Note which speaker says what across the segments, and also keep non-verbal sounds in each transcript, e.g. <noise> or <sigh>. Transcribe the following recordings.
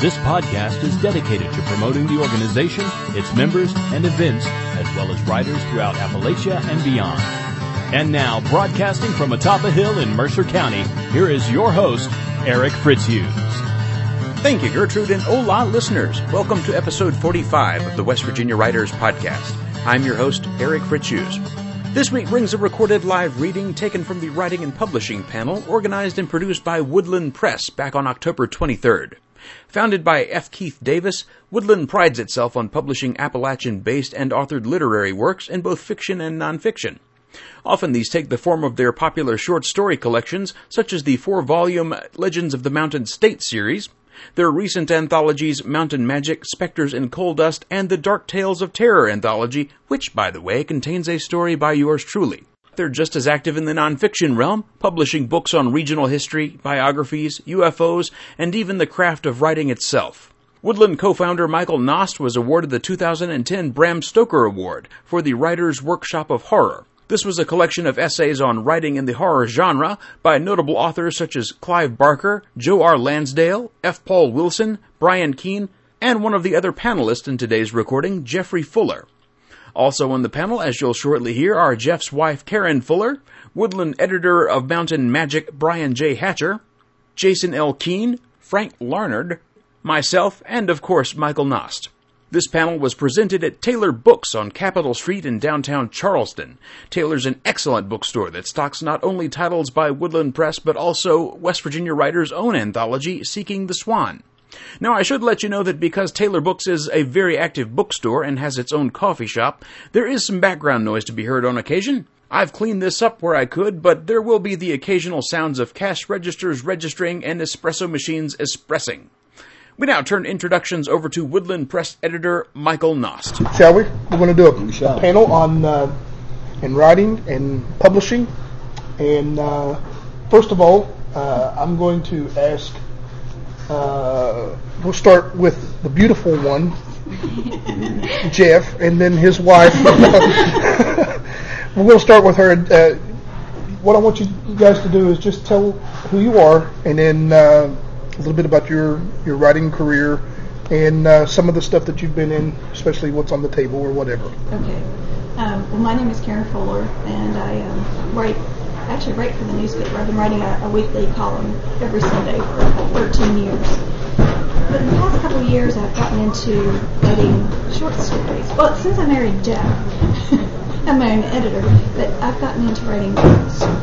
Speaker 1: This podcast is dedicated to promoting the organization, its members, and events, as well as writers throughout Appalachia and beyond. And now, broadcasting from atop a hill in Mercer County, here is your host, Eric Fritz Hughes.
Speaker 2: Thank you, Gertrude, and hola, listeners. Welcome to episode 45 of the West Virginia Writers Podcast. I'm your host, Eric Fritzius. This week brings a recorded live reading taken from the Writing and Publishing panel organized and produced by Woodland Press back on October 23rd. Founded by F. Keith Davis, Woodland prides itself on publishing Appalachian based and authored literary works in both fiction and nonfiction. Often these take the form of their popular short story collections, such as the four volume Legends of the Mountain State series, their recent anthologies Mountain Magic, Spectres in Coal Dust, and the Dark Tales of Terror anthology, which, by the way, contains a story by yours truly. Just as active in the nonfiction realm, publishing books on regional history, biographies, UFOs, and even the craft of writing itself. Woodland co-founder Michael Knost was awarded the 2010 Bram Stoker Award for the Writer's Workshop of Horror. This was a collection of essays on writing in the horror genre by notable authors such as Clive Barker, Joe R. Lansdale, F. Paul Wilson, Brian Keene, and one of the other panelists in today's recording, Jeffrey Fuller. Also on the panel, as you'll shortly hear, are Jeff's wife Karen Fuller, Woodland editor of Mountain Magic Brian J. Hatcher, Jason L. Keene, Frank Larnerd, myself, and of course Michael Knost. This panel was presented at Taylor Books on Capitol Street in downtown Charleston. Taylor's an excellent bookstore that stocks not only titles by Woodland Press but also West Virginia writer's own anthology, Seeking the Swan. Now, I should let you know that because Taylor Books is a very active bookstore and has its own coffee shop, there is some background noise to be heard on occasion. I've cleaned this up where I could, but there will be the occasional sounds of cash registers registering and espresso machines espressing. We now turn introductions over to Woodland Press editor Michael Knost.
Speaker 3: Shall we? We're going to do a, a panel on uh, in writing and publishing. And uh, first of all, uh, I'm going to ask uh, we'll start with the beautiful one, Jeff, and then his wife. <laughs> To start with her. Uh, what I want you guys to do is just tell who you are, and then uh, a little bit about your your writing career, and uh, some of the stuff that you've been in, especially what's on the table or whatever.
Speaker 4: Okay. Um, well, my name is Karen Fuller, and I um, write actually write for the newspaper. I've been writing a, a weekly column every Sunday for 13 years. But in the past couple of years, I've gotten into writing short stories. Well, since I married Jeff, <laughs> I'm my own editor, but I've gotten into writing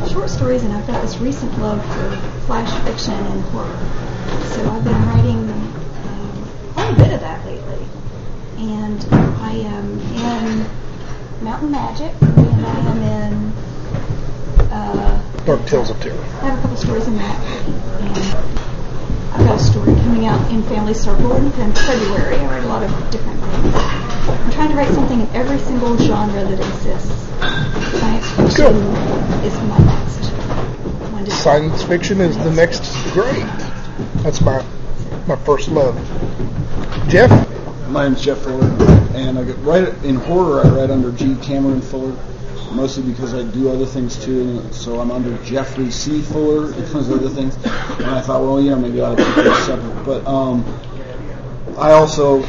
Speaker 4: short stories, and I've got this recent love for flash fiction and horror. So I've been writing um, quite a bit of that lately. And I am in Mountain Magic, and I am in uh,
Speaker 3: Dark Tales of Terror.
Speaker 4: I have a couple stories in that. And I've got a story coming out in Family Circle in February. I write a lot of different things. I'm trying to write something in every single genre that exists. Science fiction
Speaker 3: Good.
Speaker 4: is my next one. to-
Speaker 3: Science fiction is the next great. That's my my first love. Jeff,
Speaker 5: My name's Jeff Fuller, and I get write in horror. I write under G. Cameron Fuller, mostly because I do other things too. So I'm under Jeffrey C. Fuller and those other things. And I thought, well, you know, maybe I ought to keep those separate. But um, I also,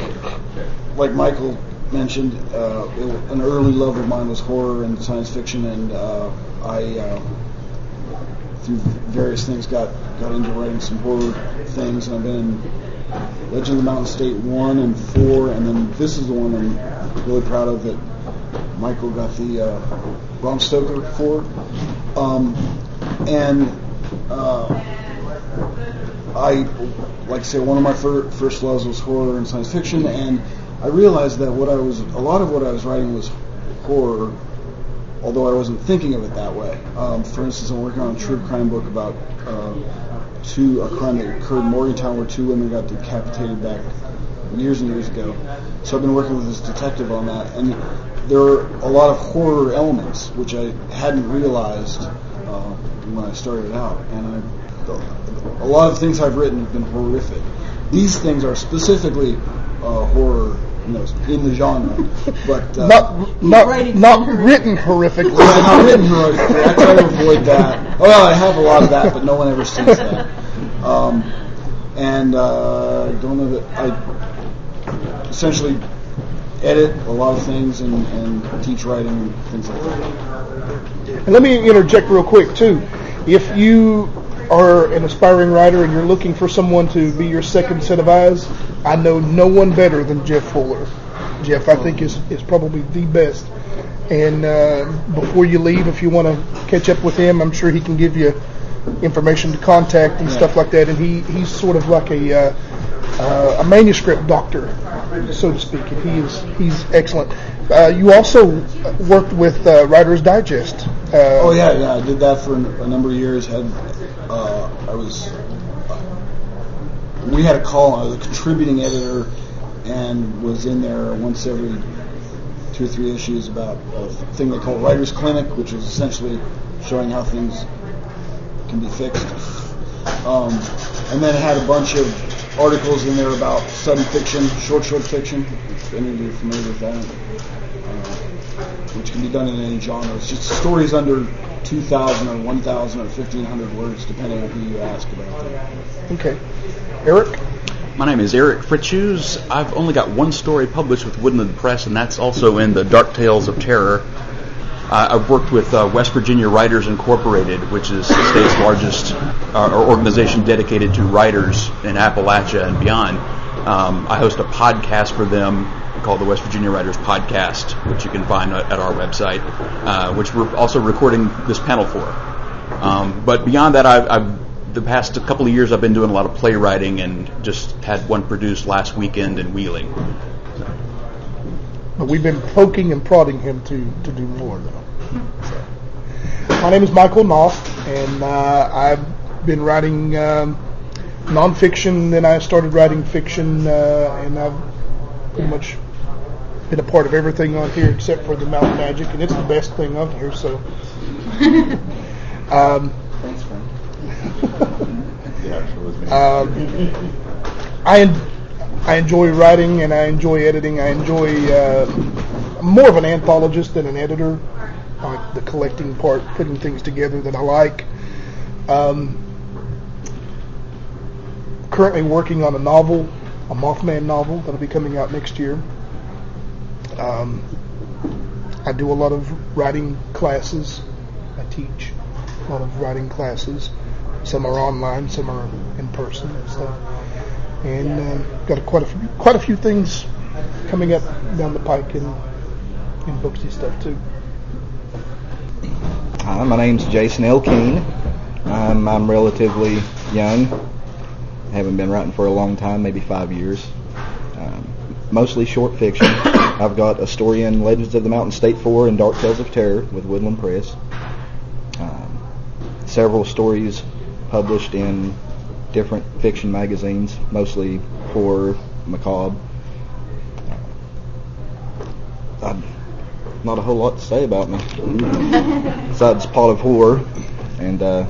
Speaker 5: like Michael mentioned, uh, it, an early love of mine was horror and science fiction, and uh, I. Uh, through various things, got got into writing some horror things, and I've been in Legend of the Mountain State one and four, and then this is the one I'm really proud of that Michael got the uh, Bram Stoker for, um, and uh, I like I say one of my fir- first loves was horror and science fiction, and I realized that what I was a lot of what I was writing was horror although I wasn't thinking of it that way. Um, for instance, I'm working on a true crime book about uh, two a crime that occurred in Morgantown where two women got decapitated back years and years ago. So I've been working with this detective on that, and there are a lot of horror elements which I hadn't realized uh, when I started out, and I, a lot of things I've written have been horrific. These things are specifically uh, horror you in the genre, but uh,
Speaker 3: not not not written horrifically.
Speaker 5: Yeah, not written horrifically. I try to avoid that. Oh, well, I have a lot of that, but no one ever sees that. Um, and uh, don't know that I essentially edit a lot of things and, and teach writing and things like that.
Speaker 3: And let me interject real quick too. If you are an aspiring writer and you're looking for someone to be your second set of eyes, I know no one better than Jeff Fuller. Jeff, I think, is, is probably the best. And uh, before you leave, if you want to catch up with him, I'm sure he can give you information to contact and yeah. stuff like that. And he, he's sort of like a uh, uh, a manuscript doctor, so to speak. And he is he's excellent. Uh, you also worked with uh, Writers Digest.
Speaker 5: Uh, oh yeah, yeah, I did that for a number of years. Had uh, I was we had a call. I was a contributing editor and was in there once every two or three issues about a thing they call Writers Clinic, which is essentially showing how things can be fixed. Um, and then it had a bunch of articles in there about sudden fiction, short, short fiction. If any of you are familiar with that, uh, which can be done in any genre. It's just stories under 2,000 or 1,000 or 1,500 words, depending on who you ask about them.
Speaker 3: Okay. Eric?
Speaker 6: My name is Eric Fritzius. I've only got one story published with Woodland Press, and that's also in the Dark Tales of Terror. Uh, I've worked with uh, West Virginia Writers Incorporated, which is the state's largest uh, organization dedicated to writers in Appalachia and beyond. Um, I host a podcast for them called the West Virginia Writers Podcast, which you can find at our website, uh, which we're also recording this panel for. Um, but beyond that, I've, I've, the past couple of years I've been doing a lot of playwriting and just had one produced last weekend in Wheeling.
Speaker 3: But we've been poking and prodding him to, to do more, though. So. My name is Michael Knost, and uh, I've been writing um, nonfiction. Then I started writing fiction, uh, and I've pretty much been a part of everything on here except for the Mountain Magic, and it's the best thing on here. So, <laughs> um,
Speaker 5: thanks, Frank. <laughs>
Speaker 3: um, I I enjoy writing and I enjoy editing. I enjoy uh, more of an anthologist than an editor. I like the collecting part, putting things together that I like. Um, currently working on a novel, a Mothman novel that'll be coming out next year. Um, I do a lot of writing classes. I teach a lot of writing classes. Some are online, some are in person and stuff. And uh, got a, quite a few, quite a few things coming up down the pike in in booksy stuff too.
Speaker 7: Hi, my name's Jason L. I'm, I'm relatively young. I Haven't been writing for a long time, maybe five years. Um, mostly short fiction. <coughs> I've got a story in Legends of the Mountain State 4 and Dark Tales of Terror with Woodland Press. Um, several stories published in different fiction magazines, mostly horror, macabre. Uh, not a whole lot to say about me. <laughs> Besides Pod of Horror, and uh,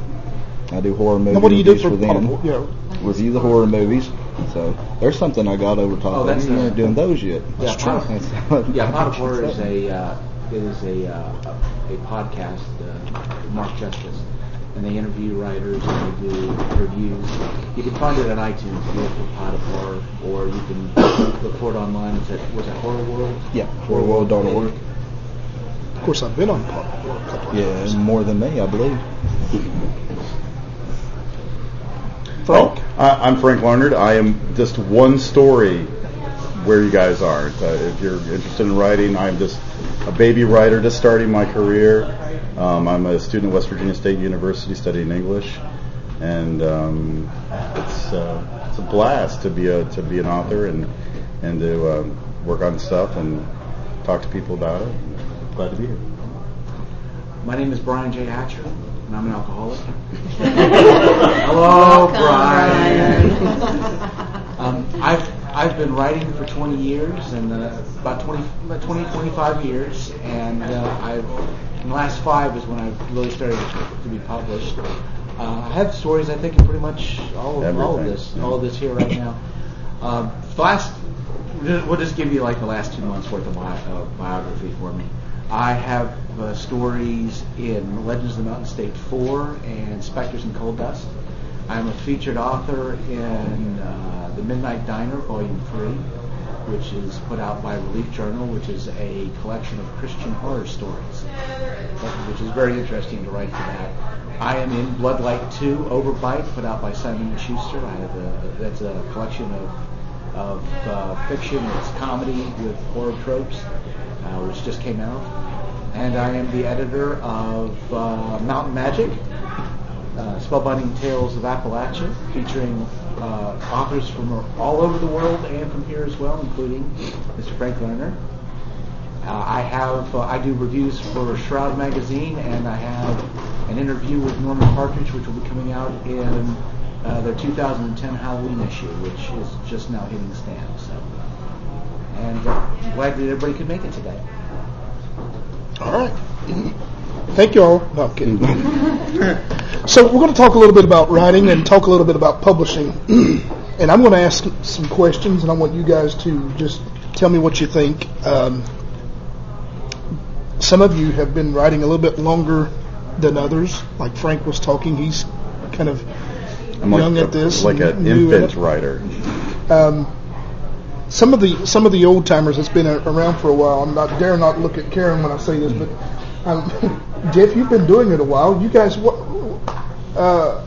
Speaker 7: I do horror movies.
Speaker 3: what do you do for,
Speaker 7: for them. Yeah. Review the horror movies. So there's something I got over top
Speaker 8: oh,
Speaker 7: of. You weren't doing those yet.
Speaker 8: Yeah, that's true. <laughs> yeah, Pod of Horror is a uh, is a uh, a podcast. Uh, Mark Justice, and they interview writers and they do reviews. You can find it on iTunes. You look Pod of Horror, or you can look for it online. It's at was it Horror World?
Speaker 7: Yeah, horrorworld.org.
Speaker 3: Of course, I've been on Pod of Horror a couple of
Speaker 7: yeah, times. more than me, I believe.
Speaker 9: Frank. Oh, I'm Frank Larnerd. I am just one story where you guys are. Uh, if you're interested in writing, I'm just a baby writer just starting my career. Um, I'm a student at West Virginia State University studying English, and um, it's uh, it's a blast to be a to be an author and and to um, work on stuff and talk to people about it. Glad to be here.
Speaker 8: My name is Brian J. Hatcher and I'm an alcoholic. <laughs> Hello, Brian. um, I've I've been writing for 20 years, and uh, about 20, about 20, 25 years, and uh, I've the last five is when I've really started to, be published. Uh, I have stories, I think, in pretty much all of, all of this, all of this here right now. Um, the last, we'll just give you like the last two months worth of bi- uh, biography for me. I have uh, stories in Legends of the Mountain State 4 and Spectres and Coal Dust. I'm a featured author in uh, The Midnight Diner, Volume 3, which is put out by Relief Journal, which is a collection of Christian horror stories, which is very interesting to write for that. I am in Blood Lite 2, Overbite, put out by Simon & Schuster. I have a, that's a collection of, of uh, fiction, it's comedy with horror tropes, uh, which just came out. And I am the editor of uh, Mountain Magic, uh, Spellbinding Tales of Appalachia, featuring uh, authors from all over the world and from here as well, including Mr. Frank Larnerd. Uh, I have uh, I do reviews for Shroud magazine, and I have an interview with Norman Partridge, which will be coming out in uh, their 2010 Halloween issue, which is just now hitting the stands. So, and uh, glad that everybody could make it today.
Speaker 3: All right. Thank you all. No, kidding. <laughs> so we're going to talk a little bit about writing and talk a little bit about publishing. <clears throat> and I'm going to ask some questions, and I want you guys to just tell me what you think. Um, some of you have been writing a little bit longer than others. Like Frank was talking, he's kind of
Speaker 9: I'm like
Speaker 3: young
Speaker 9: a,
Speaker 3: at this,
Speaker 9: like an infant writer.
Speaker 3: Um, some of the some of the old timers that's been around for a while. I'm not dare not look at Karen when I say this, but um, <laughs> Jeff, you've been doing it a while. You guys, what uh,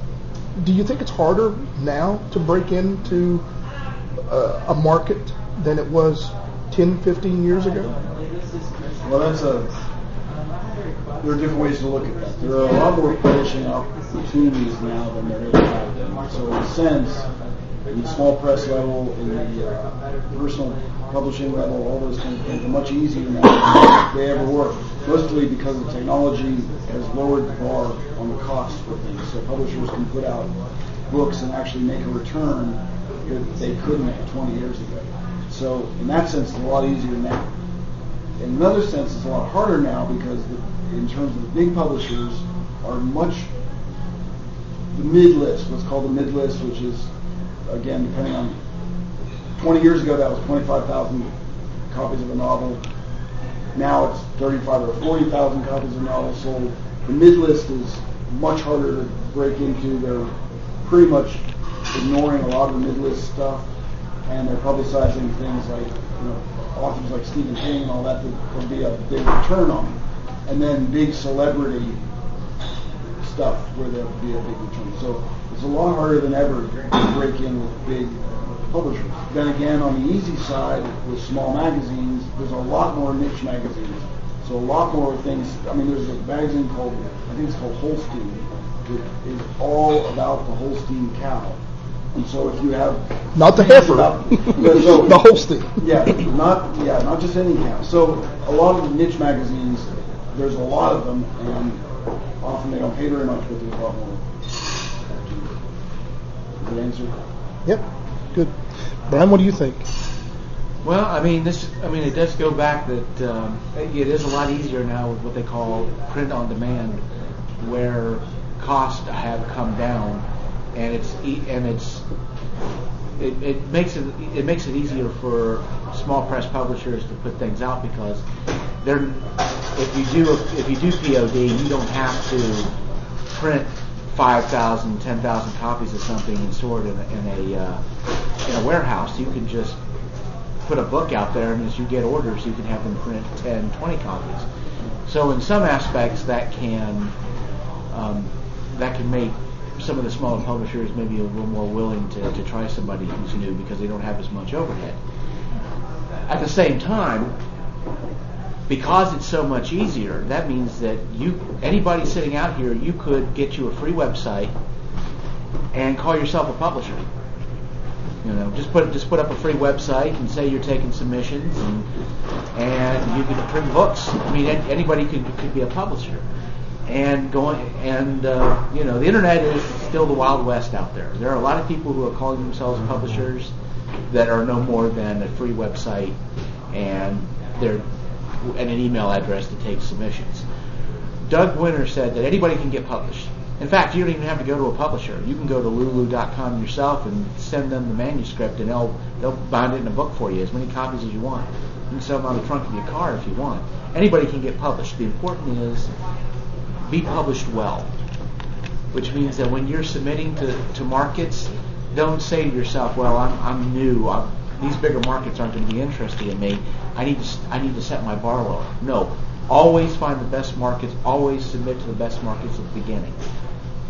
Speaker 3: do you think it's harder now to break into uh, a market than it was 10, 15 years ago?
Speaker 5: Well, that's a. There are different ways to look at that. There are a lot more publishing opportunities now than there ever have been. So, in a sense, the small press level, in the uh, personal publishing level, all those kind of things are much easier now than they ever were. Mostly because the technology has lowered the bar on the cost for things. So publishers can put out books and actually make a return that they couldn't 20 years ago. So in that sense, it's a lot easier now. In another sense, it's a lot harder now because the, in terms of the big publishers are much the mid list, what's called the mid list, which is again depending on 20 years ago that was 25,000 copies of a novel. Now it's 35 or 40,000 copies of novels sold. The mid list is much harder to break into. They're pretty much ignoring a lot of the mid list stuff, and they're publicizing things like you know authors like Stephen King and all that. that There'll be a big return on, and then big celebrity stuff where there'll be a big return. So it's a lot harder than ever to break in with big publishers. Then again, on the easy side, with small magazines, there's a lot more niche magazines. So a lot more things. I mean, there's a magazine called, I think it's called Holstein, that is all about the Holstein cow. And so if you have
Speaker 3: Not the heifer,
Speaker 5: About- so- <laughs>
Speaker 3: the Holstein.
Speaker 5: yeah, not yeah, not just any cow. So a lot of the niche magazines, there's a lot of them, and often they don't pay very much, but there's a lot more. Good answer.
Speaker 3: Yep, good. Brian, what do you think?
Speaker 8: Well, I mean, this. I mean, it does go back that um, it is a lot easier now with what they call print on demand, where costs have come down, and it's e- and it's it, it makes it it makes it easier for small press publishers to put things out because they're if you do if you do POD, you don't have to print 5,000, 10,000 copies of something and store it in a, in a uh, in a warehouse. You can just put a book out there, and as you get orders, you can have them print 10, 20 copies. So in some aspects, that can um, that can make some of the smaller publishers maybe a little more willing to, to try somebody who's new because they don't have as much overhead. At the same time, because it's so much easier, that means that you anybody sitting out here, you could get you a free website and call yourself a publisher. You know, just put just put up a free website and say you're taking submissions, and and you can print books. I mean, an- anybody could could be a publisher. And going and uh, you know, the internet is still the wild west out there. There are a lot of people who are calling themselves publishers, that are no more than a free website and they're and an email address to take submissions. Doug Winter said that anybody can get published. In fact, you don't even have to go to a publisher. You can go to lulu.com yourself and send them the manuscript, and they'll they'll bind it in a book for you, as many copies as you want. You can sell them on the trunk of your car if you want. Anybody can get published. The important is be published well, which means that when you're submitting to, to markets, don't say to yourself, "Well, I'm I'm new. I'm, these bigger markets aren't going to be interested in me. I need to I need to set my bar lower." No, always find the best markets. Always submit to the best markets at the beginning.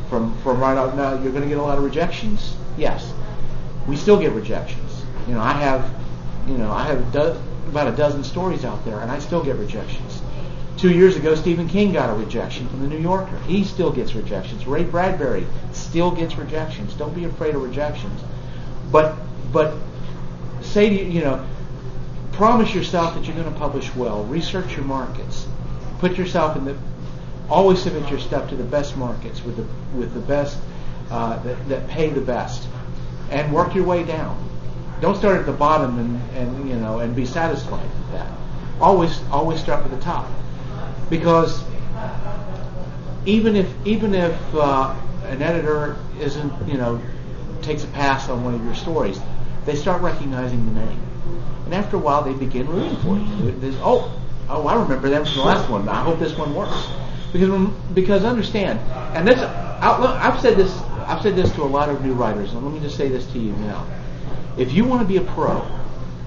Speaker 8: From from right out now, you're going to get a lot of rejections. Yes, we still get rejections. You know, I have, you know, I have do, about a dozen stories out there, and I still get rejections. Two years ago, Stephen King got a rejection from the New Yorker. He still gets rejections. Ray Bradbury still gets rejections. Don't be afraid of rejections. But but say to you, you know, promise yourself that you're going to publish well. Research your markets. Put yourself in the. Always submit your stuff to the best markets with the with the best uh, that, that pay the best, and work your way down. Don't start at the bottom and, and you know and be satisfied with that. Always always start at the top, because even if even if uh, an editor isn't you know takes a pass on one of your stories, they start recognizing the name, and after a while they begin rooting for you. There's, oh, oh, I remember them from the last one. I hope this one works, because when, because understand, and this I've said this I've said this to a lot of new writers, and let me just say this to you now. If you want to be a pro,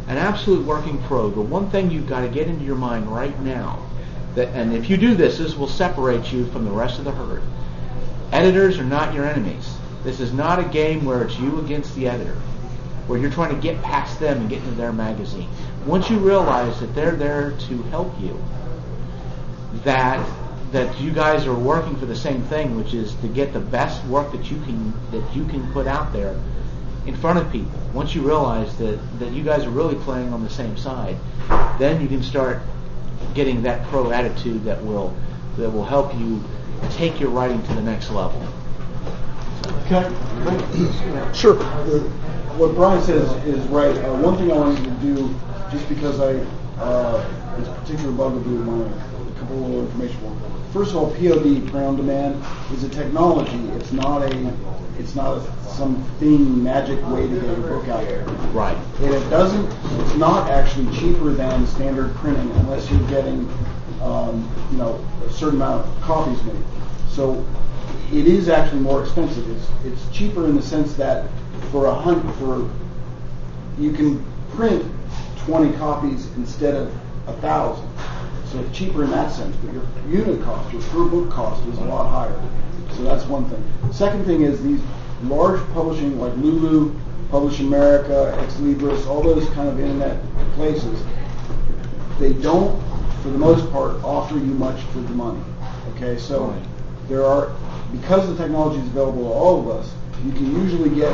Speaker 8: an absolute working pro, the one thing you've got to get into your mind right now, that, and if you do this, this will separate you from the rest of the herd. Editors are not your enemies. This is not a game where it's you against the editor, where you're trying to get past them and get into their magazine. Once you realize that they're there to help you, that that you guys are working for the same thing, which is to get the best work that you can that you can put out there in front of people. Once you realize that, that you guys are really playing on the same side, then you can start getting that pro attitude that will that will help you take your writing to the next level.
Speaker 5: Can I, sure. Uh, what Brian says is right. Uh, one thing I wanted to do, just because I uh, it's particular bugaboo of mine, a couple little information. First of all, POD, on demand, is a technology. It's not a it's not a, some thing magic way to get a book out there.
Speaker 8: Right.
Speaker 5: And it doesn't. It's not actually cheaper than standard printing unless you're getting, um, you know, a certain amount of copies made. So it is actually more expensive. It's it's cheaper in the sense that for a hundred for you can print 20 copies instead of a thousand. So it's cheaper in that sense, but your unit cost, your per book cost is a lot higher. So that's one thing. Second thing is these large publishing like Lulu, Publish America, Xlibris, all those kind of internet places, they don't, for the most part, offer you much for the money. Okay, so there are because the technology is available to all of us, you can usually get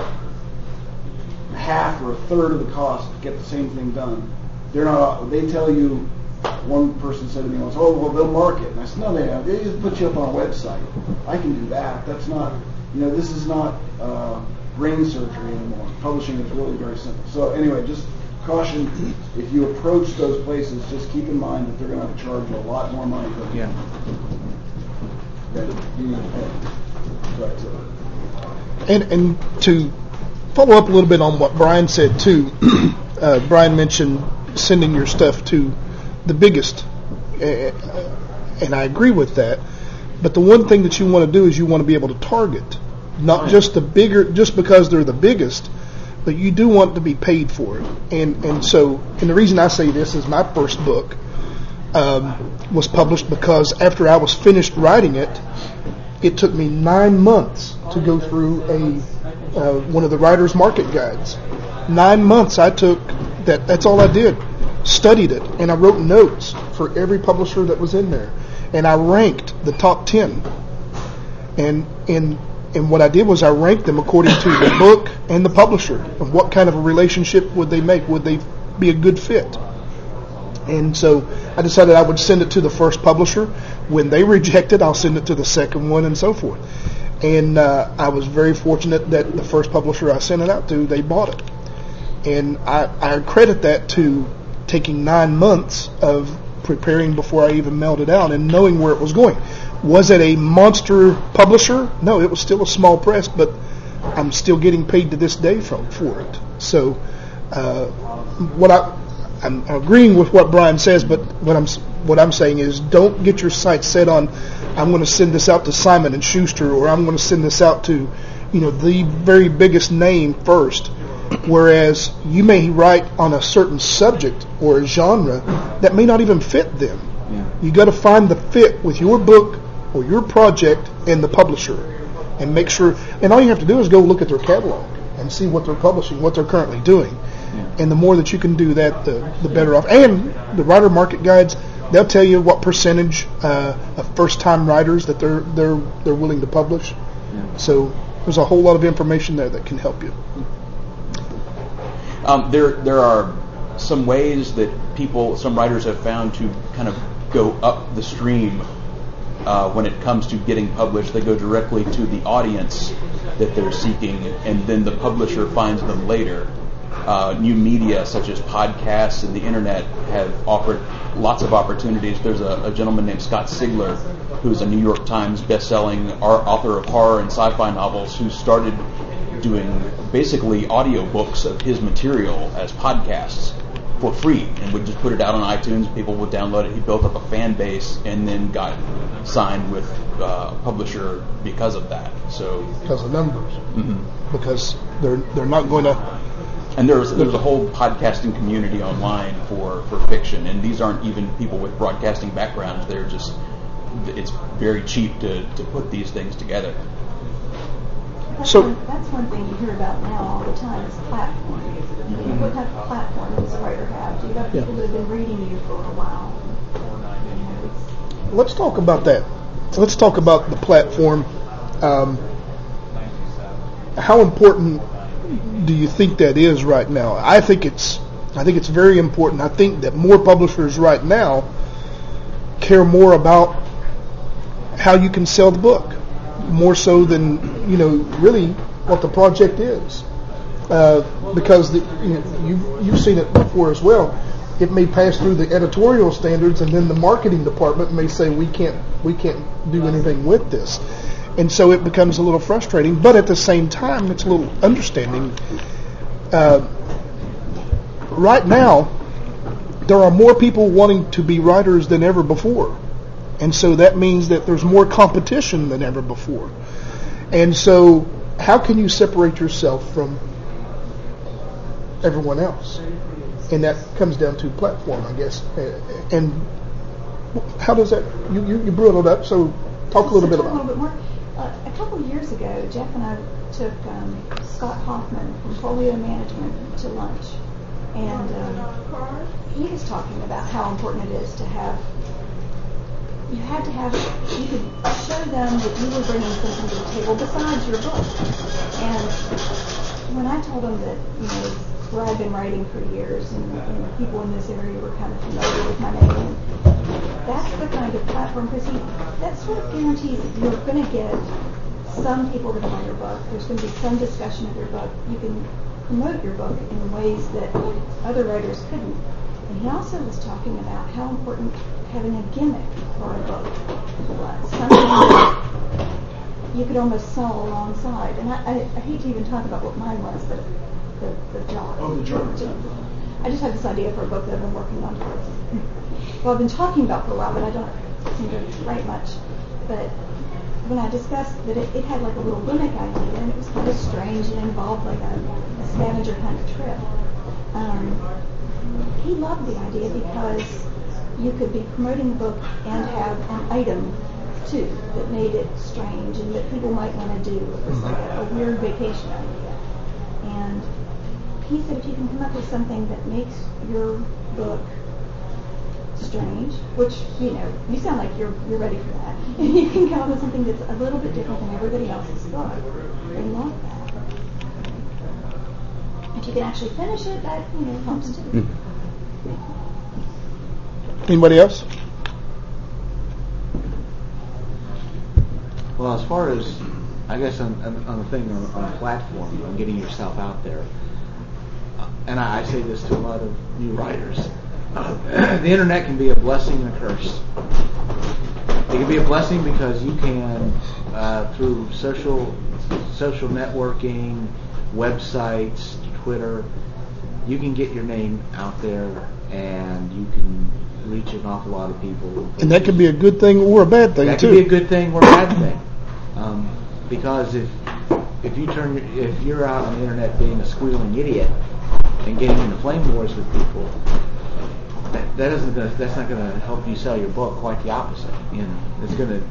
Speaker 5: half or a third of the cost to get the same thing done. They're not. They tell you one person said to me once, "Oh, well, they'll market." And I said, "No, they don't. They just put you up on a website. I can do that. That's not, you know, this is not uh, brain surgery anymore. Publishing is really very simple. So anyway, just caution: if you approach those places, just keep in mind that they're going to have to charge you a lot more money than
Speaker 8: yeah.
Speaker 5: that you need to pay. Right. So.
Speaker 3: And and to follow up a little bit on what Brian said too, <clears throat> uh, Brian mentioned sending your stuff to the biggest, and I agree with that. But the one thing that you want to do is you want to be able to target, not right. just the bigger, just because they're the biggest, but you do want to be paid for it. And and so, and the reason I say this is my first book um, was published because after I was finished writing it, it took me nine months to go through a uh, one of the writers' market guides. Nine months I took. That that's all I did studied it, and I wrote notes for every publisher that was in there, and I ranked the top ten. And and and what I did was I ranked them according to the <coughs> book and the publisher of what kind of a relationship would they make, would they be a good fit. And so I decided I would send it to the first publisher. When they reject it, I'll send it to the second one, and so forth. And uh, I was very fortunate that the first publisher I sent it out to, they bought it. And I, I credit that to taking nine months of preparing before I even mailed it out and knowing where it was going. Was it a monster publisher? No, it was still a small press, but I'm still getting paid to this day from for it. So, uh, what I I'm agreeing with what Brian says, but what I'm what I'm saying is don't get your sights set on I'm going to send this out to Simon and Schuster or I'm going to send this out to you know the very biggest name first. Whereas you may write on a certain subject or a genre that may not even fit them.
Speaker 8: Yeah.
Speaker 3: You got to find the fit with your book or your project and the publisher, and make sure. And all you have to do is go look at their catalog and see what they're publishing, what they're currently doing. And the more that you can do that, the the better off. And the writer market guides, they'll tell you what percentage uh, of first-time writers that they're they're they're willing to publish. So there's a whole lot of information there that can help you.
Speaker 6: Um, there, there are some ways that people, some writers have found to kind of go up the stream uh, when it comes to getting published. They go directly to the audience that they're seeking, and then the publisher finds them later. Uh, new media such as podcasts and the internet have offered lots of opportunities. There's a, a gentleman named Scott Sigler, who's a New York Times best-selling author of horror and sci-fi novels, who started doing basically audiobooks of his material as podcasts for free and would just put it out on iTunes. People would download it. He built up a fan base and then got signed with uh, a publisher because of that. So,
Speaker 3: because of numbers. Because they're they're not going to.
Speaker 6: And there's there's a whole podcasting community online for for fiction, and these aren't even people with broadcasting backgrounds. They're just it's very cheap to to put these things together.
Speaker 4: That's,
Speaker 3: So-
Speaker 4: one, that's one thing you hear about now all the time is platform. You know, what type of platform does a writer have? Do you have people
Speaker 3: Yeah.
Speaker 4: that have been reading you for a while? You know, it's-
Speaker 3: Let's talk about that. Let's talk about the platform. Um, how important do you think that is right now? I think it's I think it's very important. I think that more publishers right now care more about how you can sell the book more so than you know really what the project is uh, because the, you know, you you've seen it before as well. It may pass through the editorial standards, and then the marketing department may say we can't we can't do anything with this, and so it becomes a little frustrating. But at the same time, it's a little understanding. Uh, right now, there are more people wanting to be writers than ever before, and so that means that there's more competition than ever before. And so, how can you separate yourself from everyone else? And that comes down to platform, I guess. And how does that? You you, you brought it up, so talk a little bit about.
Speaker 4: Uh, a couple of years ago, Jeff and I took um, Scott Hoffman from Folio Management to lunch, and um, he was talking about how important it is to have. You had to have. You could show them that you were bringing something to the table besides your book. And when I told him that, you know, where I'd been writing for years, and, and people in this area were kind of familiar with my name. And, that's the kind of platform because that sort of guarantees that you're going to get some people to buy your book. There's going to be some discussion of your book. You can promote your book in ways that other writers couldn't. And he also was talking about how important having a gimmick for a book was. Something that you could almost sell alongside. And I, I, I hate to even talk about what mine was, but the, the jar.
Speaker 3: Oh, the.
Speaker 4: I just had this idea for a book that I've been working on for well, I've been talking about for a while, but I don't seem to write much. But when I discussed that it, it had like a little gimmick idea, and it was kind of strange and involved like a, a scavenger kind of trip. Um, he loved the idea because you could be promoting the book and have an item too that made it strange and that people might want to do. It was like a, a weird vacation idea. And he said if you can come up with something that makes your book strange, which you know, you sound like you're you're ready for that. <laughs> And you can come up with something that's a little bit different than everybody else's book. They love that. If you can actually finish it, that you know helps too. Hmm.
Speaker 3: Anybody else?
Speaker 8: Well, as far as I guess on, on, on the thing on, on the platform, on getting yourself out there, and I, I say this to a lot of new writers, uh, <clears throat> the internet can be a blessing and a curse. It can be a blessing because you can, uh, through social social networking, websites, Twitter, you can get your name out there and you can reach an awful lot of people.
Speaker 3: And that can be a good thing or a bad thing
Speaker 8: that
Speaker 3: too.
Speaker 8: could be a good thing or a bad thing. Um, because if if you turn if you're out on the internet being a squealing idiot and getting into flame wars with people, that, that isn't gonna, that's not going to help you sell your book. Quite the opposite. You know, it's going to.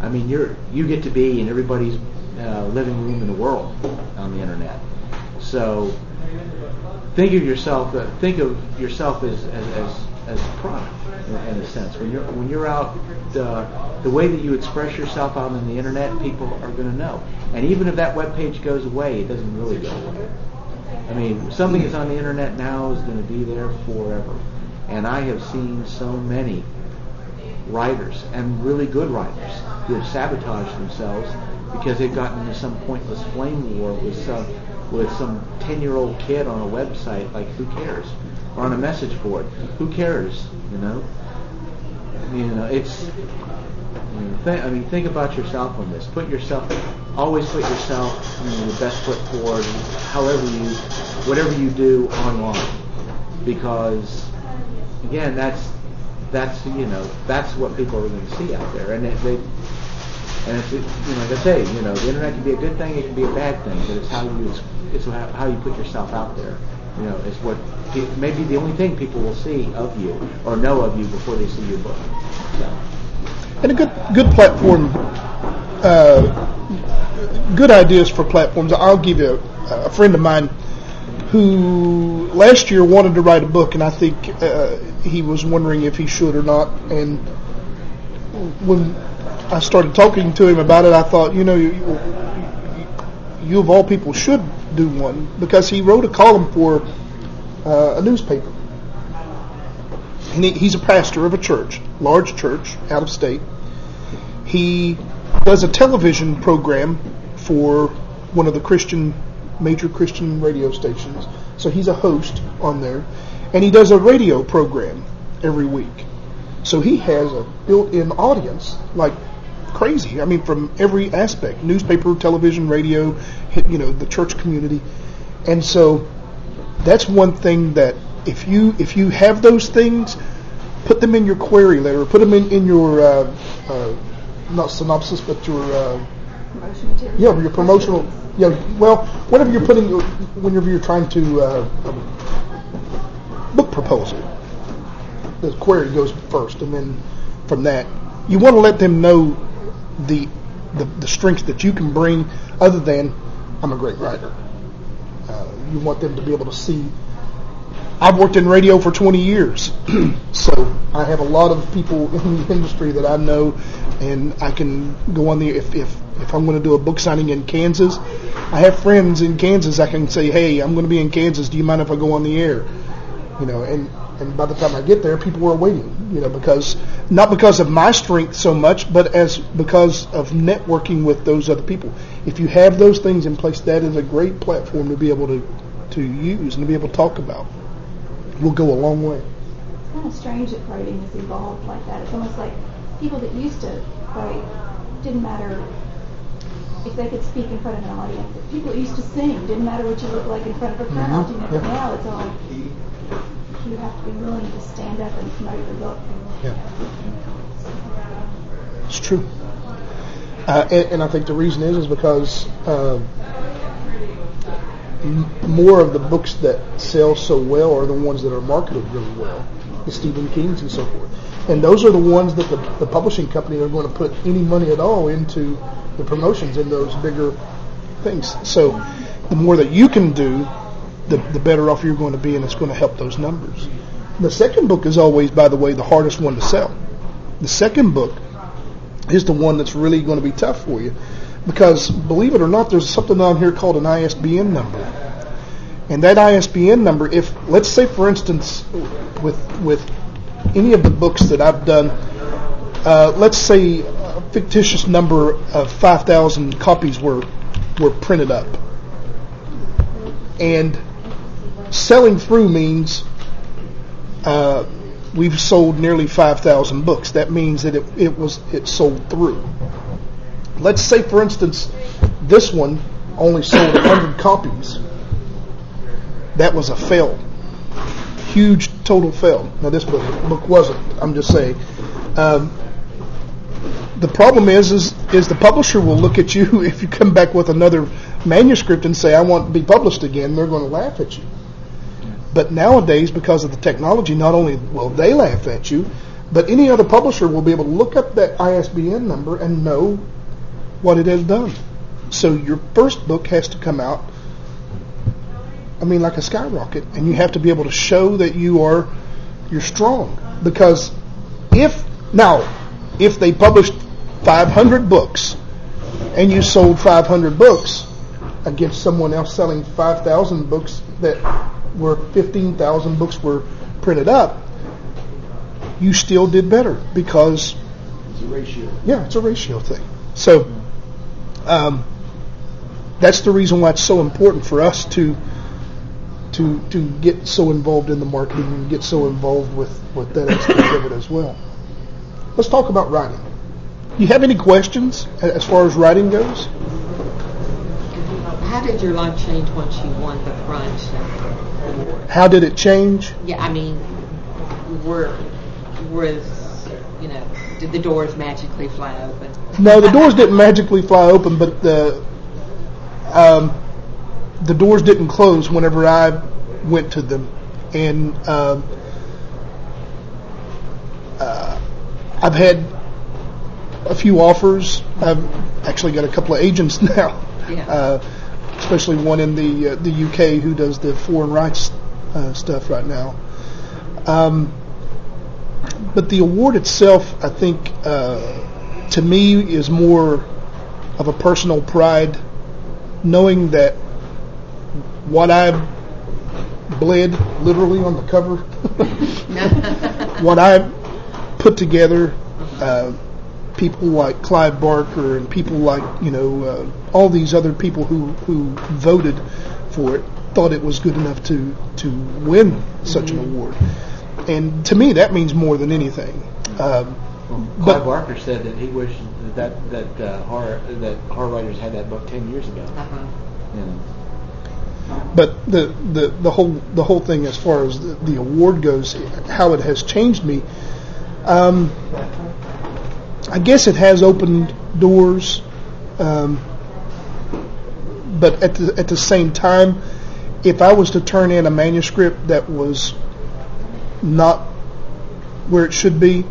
Speaker 8: I mean, you're you get to be in everybody's uh, living room in the world on the internet. So think of yourself. Uh, think of yourself as as, as, as a product in, in a sense. When you're when you're out, uh, the way that you express yourself out on the internet, people are going to know. And even if that web page goes away, it doesn't really go away. I mean, something that's on the internet now is going to be there forever. And I have seen so many writers and really good writers who have sabotaged themselves because they've gotten into some pointless flame war with some with some 10 year old kid on a website like who cares? Or on a message board. Who cares you know? You know it's th- I mean think about yourself on this. Put yourself always put yourself you know, the best foot forward however you whatever you do online because again that's that's you know that's what people are going to see out there and if they and it's, you know, like I say, you know, the internet can be a good thing, it can be a bad thing, but it's how you it's how you put yourself out there. You know, it's what it maybe the only thing people will see of you or know of you before they see your book. So.
Speaker 3: And a good good platform, uh, good ideas for platforms. I'll give you a, a, friend of mine who last year wanted to write a book, and I think uh, he was wondering if he should or not. And when I started talking to him about it, I thought, you know, you, you of all people should do one because he wrote a column for uh, a newspaper. And he, he's a pastor of a church, large church, out of state. He does a television program for one of the Christian, major Christian radio stations. So he's a host on there. And he does a radio program every week. So he has a built-in audience, like crazy. I mean, from every aspect: newspaper, television, radio, you know, the church community, and so that's one thing that if you if you have those things, put them in your query letter, put them in in your uh, uh, not synopsis, but your uh, yeah, your promotional. Yeah, well, whatever you're putting, whenever you're trying to uh, book proposal, the query goes first, and then from that, you want to let them know the, the, the strengths that you can bring other than I'm a great writer. Uh, you want them to be able to see. I've worked in radio for 20 years, <clears throat> so I have a lot of people <laughs> in the industry that I know, and I can go on the if if if I'm going to do a book signing in Kansas, I have friends in Kansas. I can say, hey, I'm going to be in Kansas. Do you mind if I go on the air? You know, and and by the time I get there, people are waiting, you know, because not because of my strength so much, but as because of networking with those other people. If you have those things in place, that is a great platform to be able to to use and to be able to talk about. Will go a long way.
Speaker 4: It's kind of strange that writing has evolved like that. It's almost like people that used to write didn't matter if they could speak in front of an audience. People used to sing didn't matter what you looked like in front of a crowd. Mm-hmm. You know, Now it's all you have to be willing to stand up and promote your book. Yeah.
Speaker 3: It's true. Uh, and, and, I think the reason is is because uh, more of the books that sell so well are the ones that are marketed really well, the Stephen Kings and so forth. And those are the ones that the, the publishing company are going to put any money at all into the promotions in those bigger things. So the more that you can do, the, the better off you're going to be, and it's going to help those numbers. The second book is always, by the way, the hardest one to sell. The second book is the one that's really going to be tough for you because, believe it or not, there's something down here called an ISBN number. And that ISBN number, if let's say, for instance, with with any of the books that I've done, uh, let's say a fictitious number of 5,000 copies were were printed up, and selling through means uh, we've sold nearly 5,000 books. That means that it, it was it sold through. Let's say, for instance, this one only sold 100 copies. That was a fail. Huge total fail. Now this book book wasn't. I'm just saying. Um, the problem is, is, is the publisher will look at you <laughs> if you come back with another manuscript and say, I want to be published again, they're going to laugh at you. But nowadays, because of the technology, not only will they laugh at you, but any other publisher will be able to look up that ISBN number and know what it has done. So your first book has to come out, I mean, like a skyrocket, and you have to be able to show that you are you're strong. Because if now, if they published 500 books and you sold 500 books against someone else selling 5,000 books that were 15,000 books were printed up, you still did better because
Speaker 10: it's a ratio.
Speaker 3: Yeah, it's a ratio thing. So um, that's the reason why it's so important for us to to to get so involved in the marketing and get so involved with with that aspect of it as well. Let's talk about writing. You have any questions as far as writing goes?
Speaker 11: How did your life change once you won the front award?
Speaker 3: How did it change?
Speaker 11: Yeah, I mean, were was you know, did the doors magically fly open?
Speaker 3: No, the doors didn't magically fly open, but the um, the doors didn't close whenever I went to them, and um, uh, I've had a few offers. I've actually got a couple of agents <laughs> now,
Speaker 11: Yeah.
Speaker 3: uh, especially one in the uh, the UK who does the foreign rights uh, stuff right now. Um, but the award itself, I think, uh, to me, is more of a personal pride, knowing that what I've bled literally on the cover, <laughs> what I've put together, uh, people like Clive Barker and people like you know uh, all these other people who who voted for it thought it was good enough to to win such an award, and to me that means more than anything. Um,
Speaker 10: Clive
Speaker 3: but
Speaker 10: Barker said that he wished that that uh, horror that horror writers had that book ten years ago.
Speaker 11: Uh-huh.
Speaker 10: And
Speaker 3: but the, the the whole the whole thing as far as the, the award goes, how it has changed me. Um, I guess it has opened doors, um, but at the at the same time, if I was to turn in a manuscript that was not where it should be,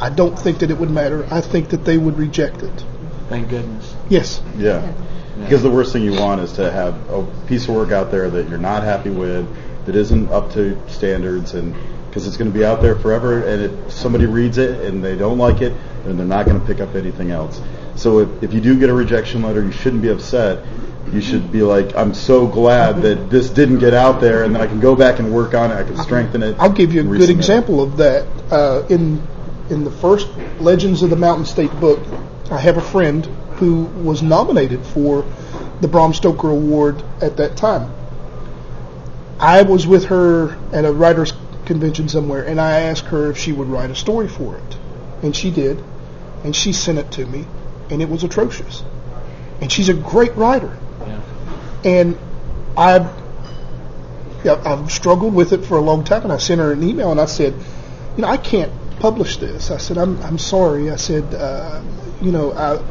Speaker 3: I don't think that it would matter. I think that they would reject it.
Speaker 10: thank goodness.
Speaker 3: Yes.
Speaker 9: Yeah. Because the worst thing you want is to have a piece of work out there that you're not happy with, that isn't up to standards, and because it's going to be out there forever, and if somebody reads it and they don't like it, then they're not going to pick up anything else. So if, if you do get a rejection letter, you shouldn't be upset. You should be like, I'm so glad that this didn't get out there, and then I can go back and work on it. I can strengthen it.
Speaker 3: I'll give you a good
Speaker 9: resubmit it.
Speaker 3: example of that. Uh, in in the first Legends of the Mountain State book, I have a friend who was nominated for the Bram Stoker Award at that time. I was with her at a writers' convention somewhere, and I asked her if she would write a story for it, and she did, and she sent it to me, and it was atrocious. And she's a great writer,
Speaker 10: Yeah.
Speaker 3: and I I've struggled with it for a long time, and I sent her an email, and I said, you know, I can't publish this. I said, I'm I'm sorry. I said, uh, you know, I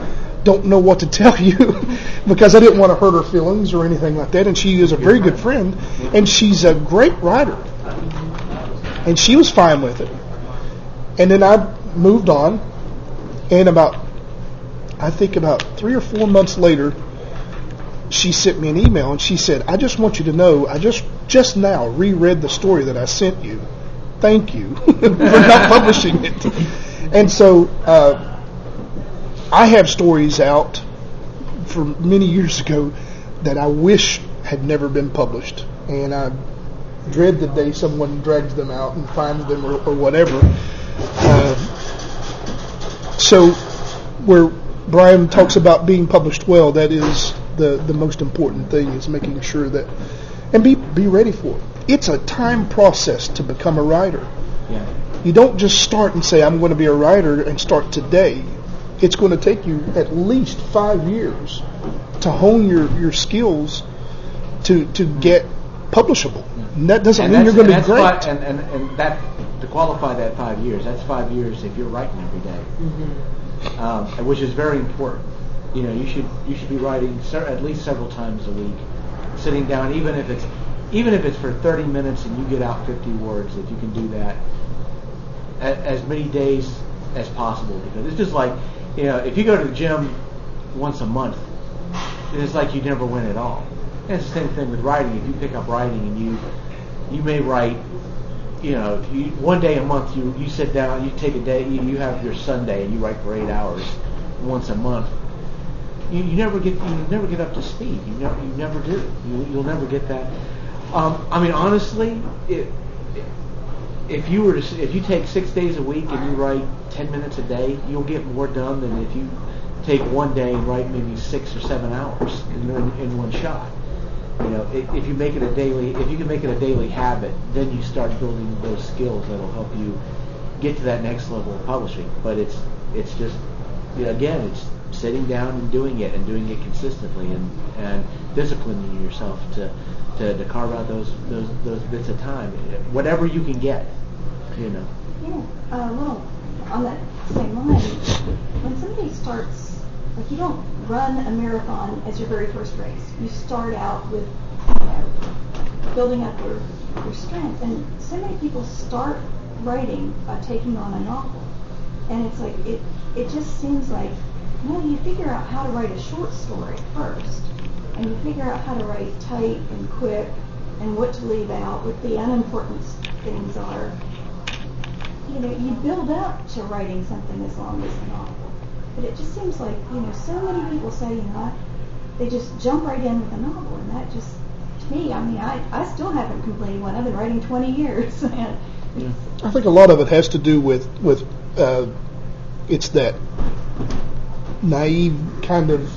Speaker 3: don't know what to <laughs> tell you <laughs> because I didn't want to hurt her feelings or anything like that. And she is a very good friend, and she's a great writer, and she was fine with it. And then I moved on, and about I think about three or four months later, she sent me an email and she said, "I just want you to know, I just just now reread the story that I sent you. Thank you <laughs> for not publishing it." And so uh, I have stories out from many years ago that I wish had never been published, and I dread the day someone drags them out and finds them or, or whatever. Uh, so where Brian talks about being published well, that is the, the most important thing is making sure that and be be ready for it. It's a time process to become a writer.
Speaker 8: Yeah.
Speaker 3: You don't just start and say I'm going to be a writer and start today. It's going to take you at least five years to hone your, your skills to to get publishable. And that doesn't
Speaker 8: And
Speaker 3: mean you're going to be great.
Speaker 8: fi- and, and, and that to qualify that five years, that's five years if you're writing every day.
Speaker 3: Mm-hmm.
Speaker 8: um, which is very important. You know, you should you should be writing se- at least several times a week, sitting down, even if it's even if it's for 30 minutes and you get out 50 words, if you can do that as many days as possible, because it's just like you know, if you go to the gym once a month, it's like you never win at all. And it's the same thing with writing. If you pick up writing and you you may write you know, you, one day a month you, you sit down, you take a day, you, you have your Sunday and you write for eight hours once a month. You, you never get you never get up to speed. You never you never do. You, you'll never get that. Um, I mean, honestly, it, if you were to if you take six days a week and you write ten minutes a day, you'll get more done than if you take one day and write maybe six or seven hours in, in, one shot. You know, if, if you make it a daily, if you can make it a daily habit, then you start building those skills that'll help you get to that next level of publishing. But it's it's just you know, again, it's sitting down and doing it and doing it consistently and, and disciplining yourself to, to, to carve out those, those those bits of time, whatever you can get. You know.
Speaker 4: Yeah, uh, well, on that same line, when somebody starts, like you don't run a marathon as your very first race. You start out with, you know, building up your, your strength. And so many people start writing by taking on a novel. And it's like, it, it just seems like, well you figure out how to write a short story first. And you figure out how to write tight and quick and what to leave out, what the unimportant things are you know, you build up to writing something as long as a novel. But it just seems like, you know, so many people say, you know, they just jump right in with a novel, and that just, to me, I mean, I, I still haven't completed one. I've been writing 20 years, <laughs> and
Speaker 3: I think a lot of it has to do with with uh, it's that naive kind of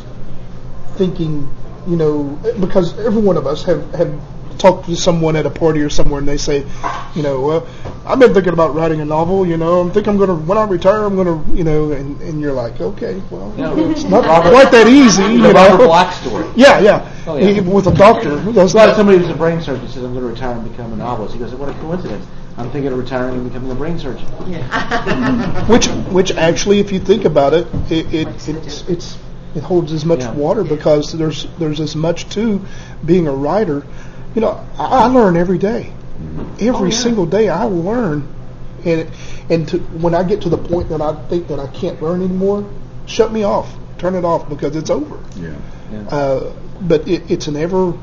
Speaker 3: thinking, you know, because every one of us have have talked to someone at a party or somewhere, and they say, you know, well, I've been thinking about writing a novel. You know, I think I'm going to when I retire, I'm going to, you know, and, and you're like, okay, well,
Speaker 8: Yeah.
Speaker 3: it's not
Speaker 8: Robert-
Speaker 3: quite that easy.
Speaker 8: The
Speaker 3: you know?
Speaker 8: Robert Bloch story.
Speaker 3: Yeah, yeah.
Speaker 8: Oh, yeah.
Speaker 3: He- with a doctor. He goes,
Speaker 8: like somebody who's a brain surgeon says, I'm going to retire and become a novelist. He goes, what a coincidence. I'm thinking of retiring and becoming a brain surgeon. Yeah. <laughs>
Speaker 3: which which actually, if you think about it, it, it it's, it's it holds as much
Speaker 8: Yeah.
Speaker 3: water because there's there's as much to being a writer. You know, I, I learn every day. Every
Speaker 8: Oh, yeah.
Speaker 3: single day, I learn, and and to, when I get to the point that I think that I can't learn anymore, shut me off, turn it off because it's over.
Speaker 9: Yeah.
Speaker 8: Yeah.
Speaker 3: Uh, but it, it's an ever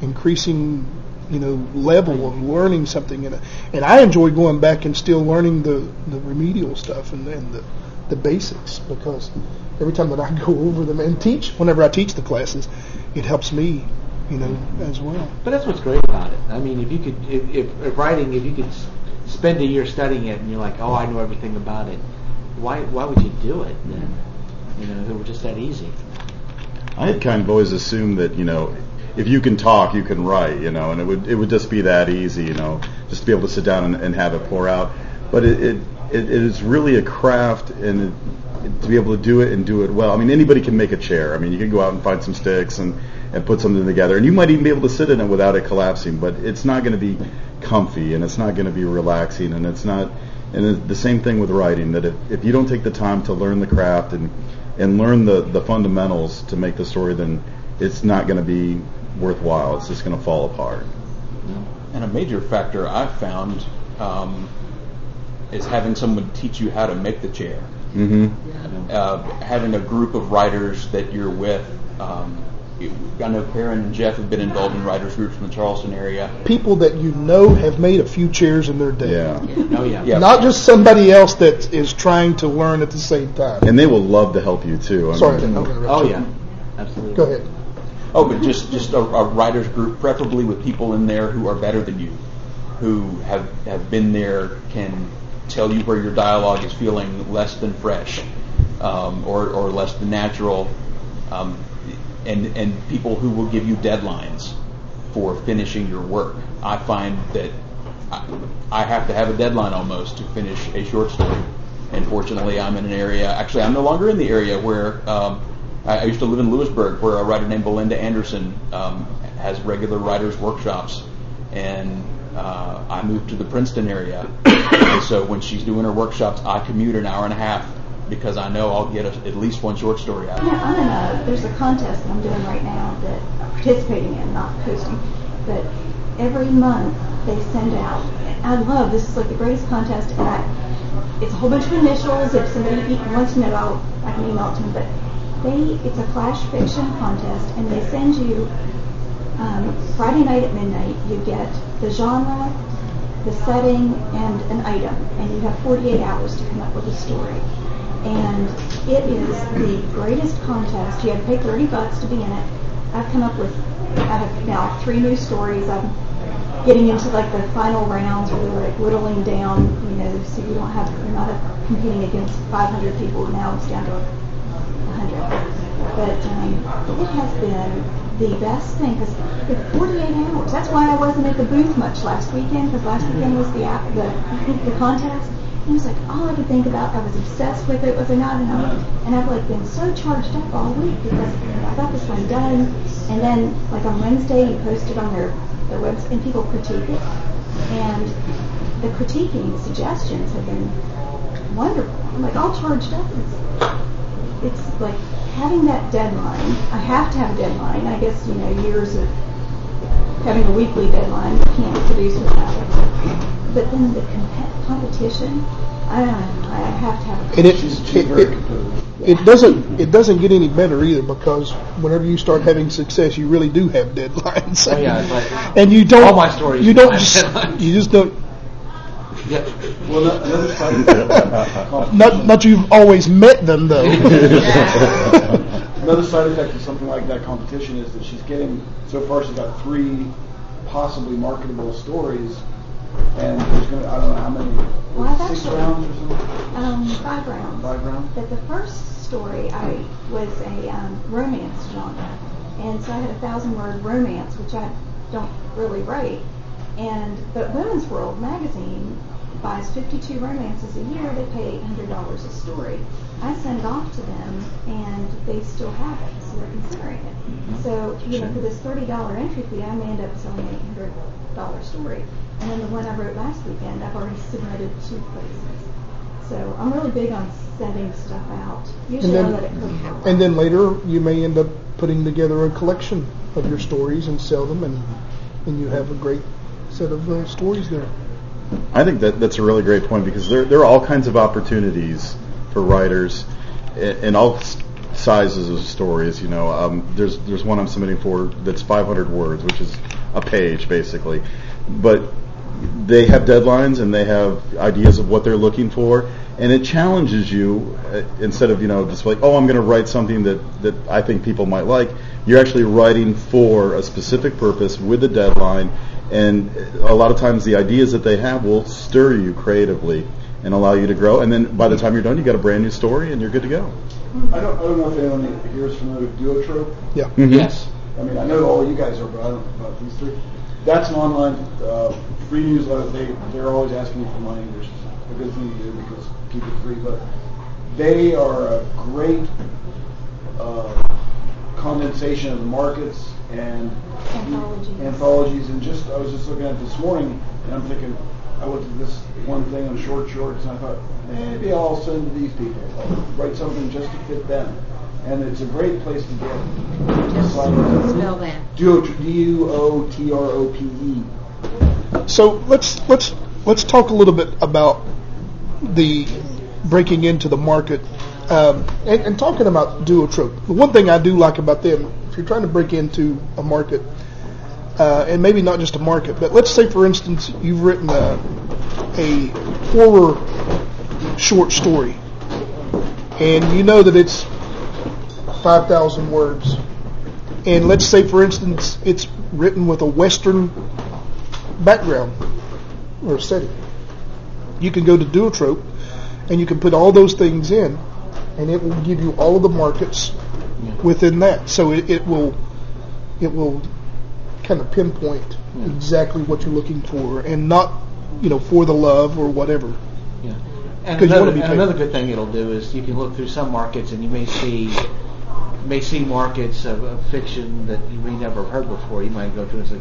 Speaker 3: increasing, you know, level of learning something, and and I enjoy going back and still learning the, the remedial stuff and, and the the basics because every time that I <laughs> go over them and teach, whenever I teach the classes, it helps me, you know, as well.
Speaker 8: But that's what's great about it. I mean, if you could, if, if, if writing, if you could spend a year studying it and you're like, oh, I know everything about it, why why would you do it then? You know, if it were just that easy.
Speaker 9: I had kind of always assumed that you know, if you can talk, you can write. You know, and it would it would just be that easy. You know, just to be able to sit down and, and have it pour out. But it it, it, it is really a craft, and it, to be able to do it and do it well. I mean, anybody can make a chair. I mean, you can go out and find some sticks and and put something together, and you might even be able to sit in it without it collapsing. But it's not going to be comfy, and it's not going to be relaxing, and it's not. And it's the same thing with writing. That if, if you don't take the time to learn the craft and and learn the, the fundamentals to make the story, then it's not going to be worthwhile. It's just going to fall apart.
Speaker 6: And a major factor I've found um, is having someone teach you how to make the chair.
Speaker 9: Mm-hmm.
Speaker 6: Uh, having a group of writers that you're with. Um, I know Karen and Jeff have been involved in writers groups in the Charleston area.
Speaker 3: People that you know have made a few chairs in their day.
Speaker 9: Yeah.
Speaker 8: Oh yeah.
Speaker 6: Yeah.
Speaker 3: Not just somebody else that is trying to learn at the same time.
Speaker 9: And they will love to help you too. I
Speaker 3: Sorry,
Speaker 9: mean,
Speaker 3: gonna
Speaker 8: Oh
Speaker 3: you.
Speaker 8: yeah. Absolutely.
Speaker 3: Go ahead.
Speaker 6: Oh, but just just a, a writers group, preferably with people in there who are better than you, who have have been there, can tell you where your dialogue is feeling less than fresh, um, or or less than natural, um, and and people who will give you deadlines. for finishing your work. I find that I, I have to have a deadline almost to finish a short story. And fortunately, I'm in an area. Actually, I'm no longer in the area where um, I, I used to live in Lewisburg, where a writer named Belinda Anderson um, has regular writers' workshops, and uh, I moved to the Princeton area. <coughs> and so when she's doing her workshops, I commute an hour and a half because I know I'll get a, at least one short story out
Speaker 4: Yeah. I'm in a, there's a contest that I'm doing right now that I'm participating in, not posting, but every month they send out, I love, this is like the greatest contest, and I, it's a whole bunch of initials, if somebody wants to know, I'll, I can email it to them, but they, it's a flash fiction contest, and they send you, um, Friday night at midnight, you get the genre, the setting, and an item, and you have 48 hours to come up with a story. And it is the greatest contest. You have to pay 30 bucks to be in it. I've come up with, I have now three new stories. I'm getting into like the final rounds where they're like whittling down, you know, so you don't have, you're not competing against 500 people. Now it's down to 100. But um, it has been the best thing because 48 hours. That's why I wasn't at the booth much last weekend because last weekend was the the <laughs> the contest. And it was like all I could think about. I was obsessed with it. Was I not enough? And I've like been so charged up all week because I got this one done. And then like on Wednesday, you posted on their their website and people critique it. And the critiquing suggestions have been wonderful. I'm like all charged up. It's, it's like having that deadline. I have to have a deadline. I guess you know years of having a weekly deadline. You can't produce without it. But then the comp- competition. I don't know. I have to have. A
Speaker 3: And it, it, it, it doesn't it doesn't get any better either because whenever you start having success, you really do have deadlines.
Speaker 10: Oh, yeah, like- <laughs>
Speaker 3: and you don't.
Speaker 10: All my stories
Speaker 3: You don't. Just,
Speaker 10: deadlines.
Speaker 3: you just don't.
Speaker 10: Yeah.
Speaker 5: Well, no- another side of
Speaker 3: Not not you've always met them though. <laughs> <laughs>
Speaker 5: another side effect of something like that competition is that she's getting so far she's got three possibly marketable stories, and there's going to I don't know how many
Speaker 4: Well,
Speaker 5: six
Speaker 4: actually-
Speaker 5: rounds or something.
Speaker 4: Um, five rounds.
Speaker 5: Five rounds?
Speaker 4: But the first story I was a um, romance genre, and so I had a thousand word romance, which I don't really write. And but Women's World magazine buys 52 romances a year. They pay $800 a story. I send it off to them, and they still have it, so they're considering it. So you know, for this $30 entry fee, I may end up selling an $800 story. And then the one I wrote last weekend, I've already submitted two places. So I'm really big on sending stuff out. Usually I let it cook for a while.
Speaker 3: and then later you may end up putting together a collection of your stories and sell them, and and you have a great set of uh, stories there.
Speaker 9: I think that that's a really great point because there there are all kinds of opportunities for writers in, in all sizes of stories. You know, um, there's there's one I'm submitting for that's 500 words, which is a page basically, but they have deadlines and they have ideas of what they're looking for, and it challenges you uh, instead of you know just like oh I'm going to write something that that I think people might like. You're actually writing for a specific purpose with a deadline, and a lot of times the ideas that they have will stir you creatively and allow you to grow. And then by the time you're done, you got a brand new story and you're good to go.
Speaker 5: I don't, I don't know if anyone here is familiar with Duotrope.
Speaker 3: Yeah.
Speaker 9: Mhm.
Speaker 10: Yes.
Speaker 5: I mean, I know all you guys are, but I don't know about these three. That's an online uh, free newsletter. They they're always asking you for money, which is a good thing to do because keep it free. But they are a great uh, condensation of the markets and
Speaker 4: Anthologies.
Speaker 5: anthologies. And just I was just looking at it this morning, and I'm thinking I looked at this one thing on short shorts, and I thought maybe I'll send to these people. I'll write something just to fit them. And it's a great place to get.
Speaker 11: Just spell that.
Speaker 5: Duo,
Speaker 3: So let's let's let's talk a little bit about the breaking into the market um, and, and talking about Duotrope. The one thing I do like about them, if you're trying to break into a market, uh, and maybe not just a market, but let's say for instance you've written a, a horror short story, and you know that it's five thousand words, and let's say for instance it's written with a western background or setting. You can go to Duotrope and you can put all those things in and it will give you all of the markets within that. So it, it will it will kind of pinpoint exactly what you're looking for, and not, you know, for the love or whatever.
Speaker 8: Yeah. And another, and another good thing it'll do is you can look through some markets and you may see may see markets of, of fiction that you may never have heard before. You might go to and say,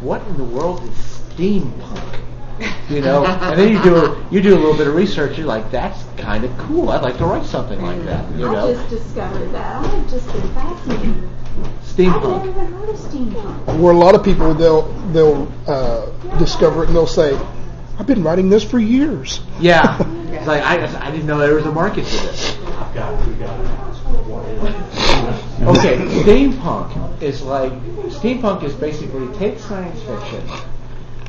Speaker 8: "What in the world is steampunk?" <laughs> You know, and then you do a, you do a little bit of research. You're like, "That's kind of cool. I'd like to write something like that." You
Speaker 4: I
Speaker 8: know,
Speaker 4: just discovered that. I've just been fascinated. I've never even heard of steampunk.
Speaker 3: Where a lot of people they'll they'll uh, discover it and they'll say, "I've been writing this for years."
Speaker 8: Yeah, it's <laughs> like I, I didn't know there was a market for this. Okay, steampunk is like steampunk is basically take science fiction,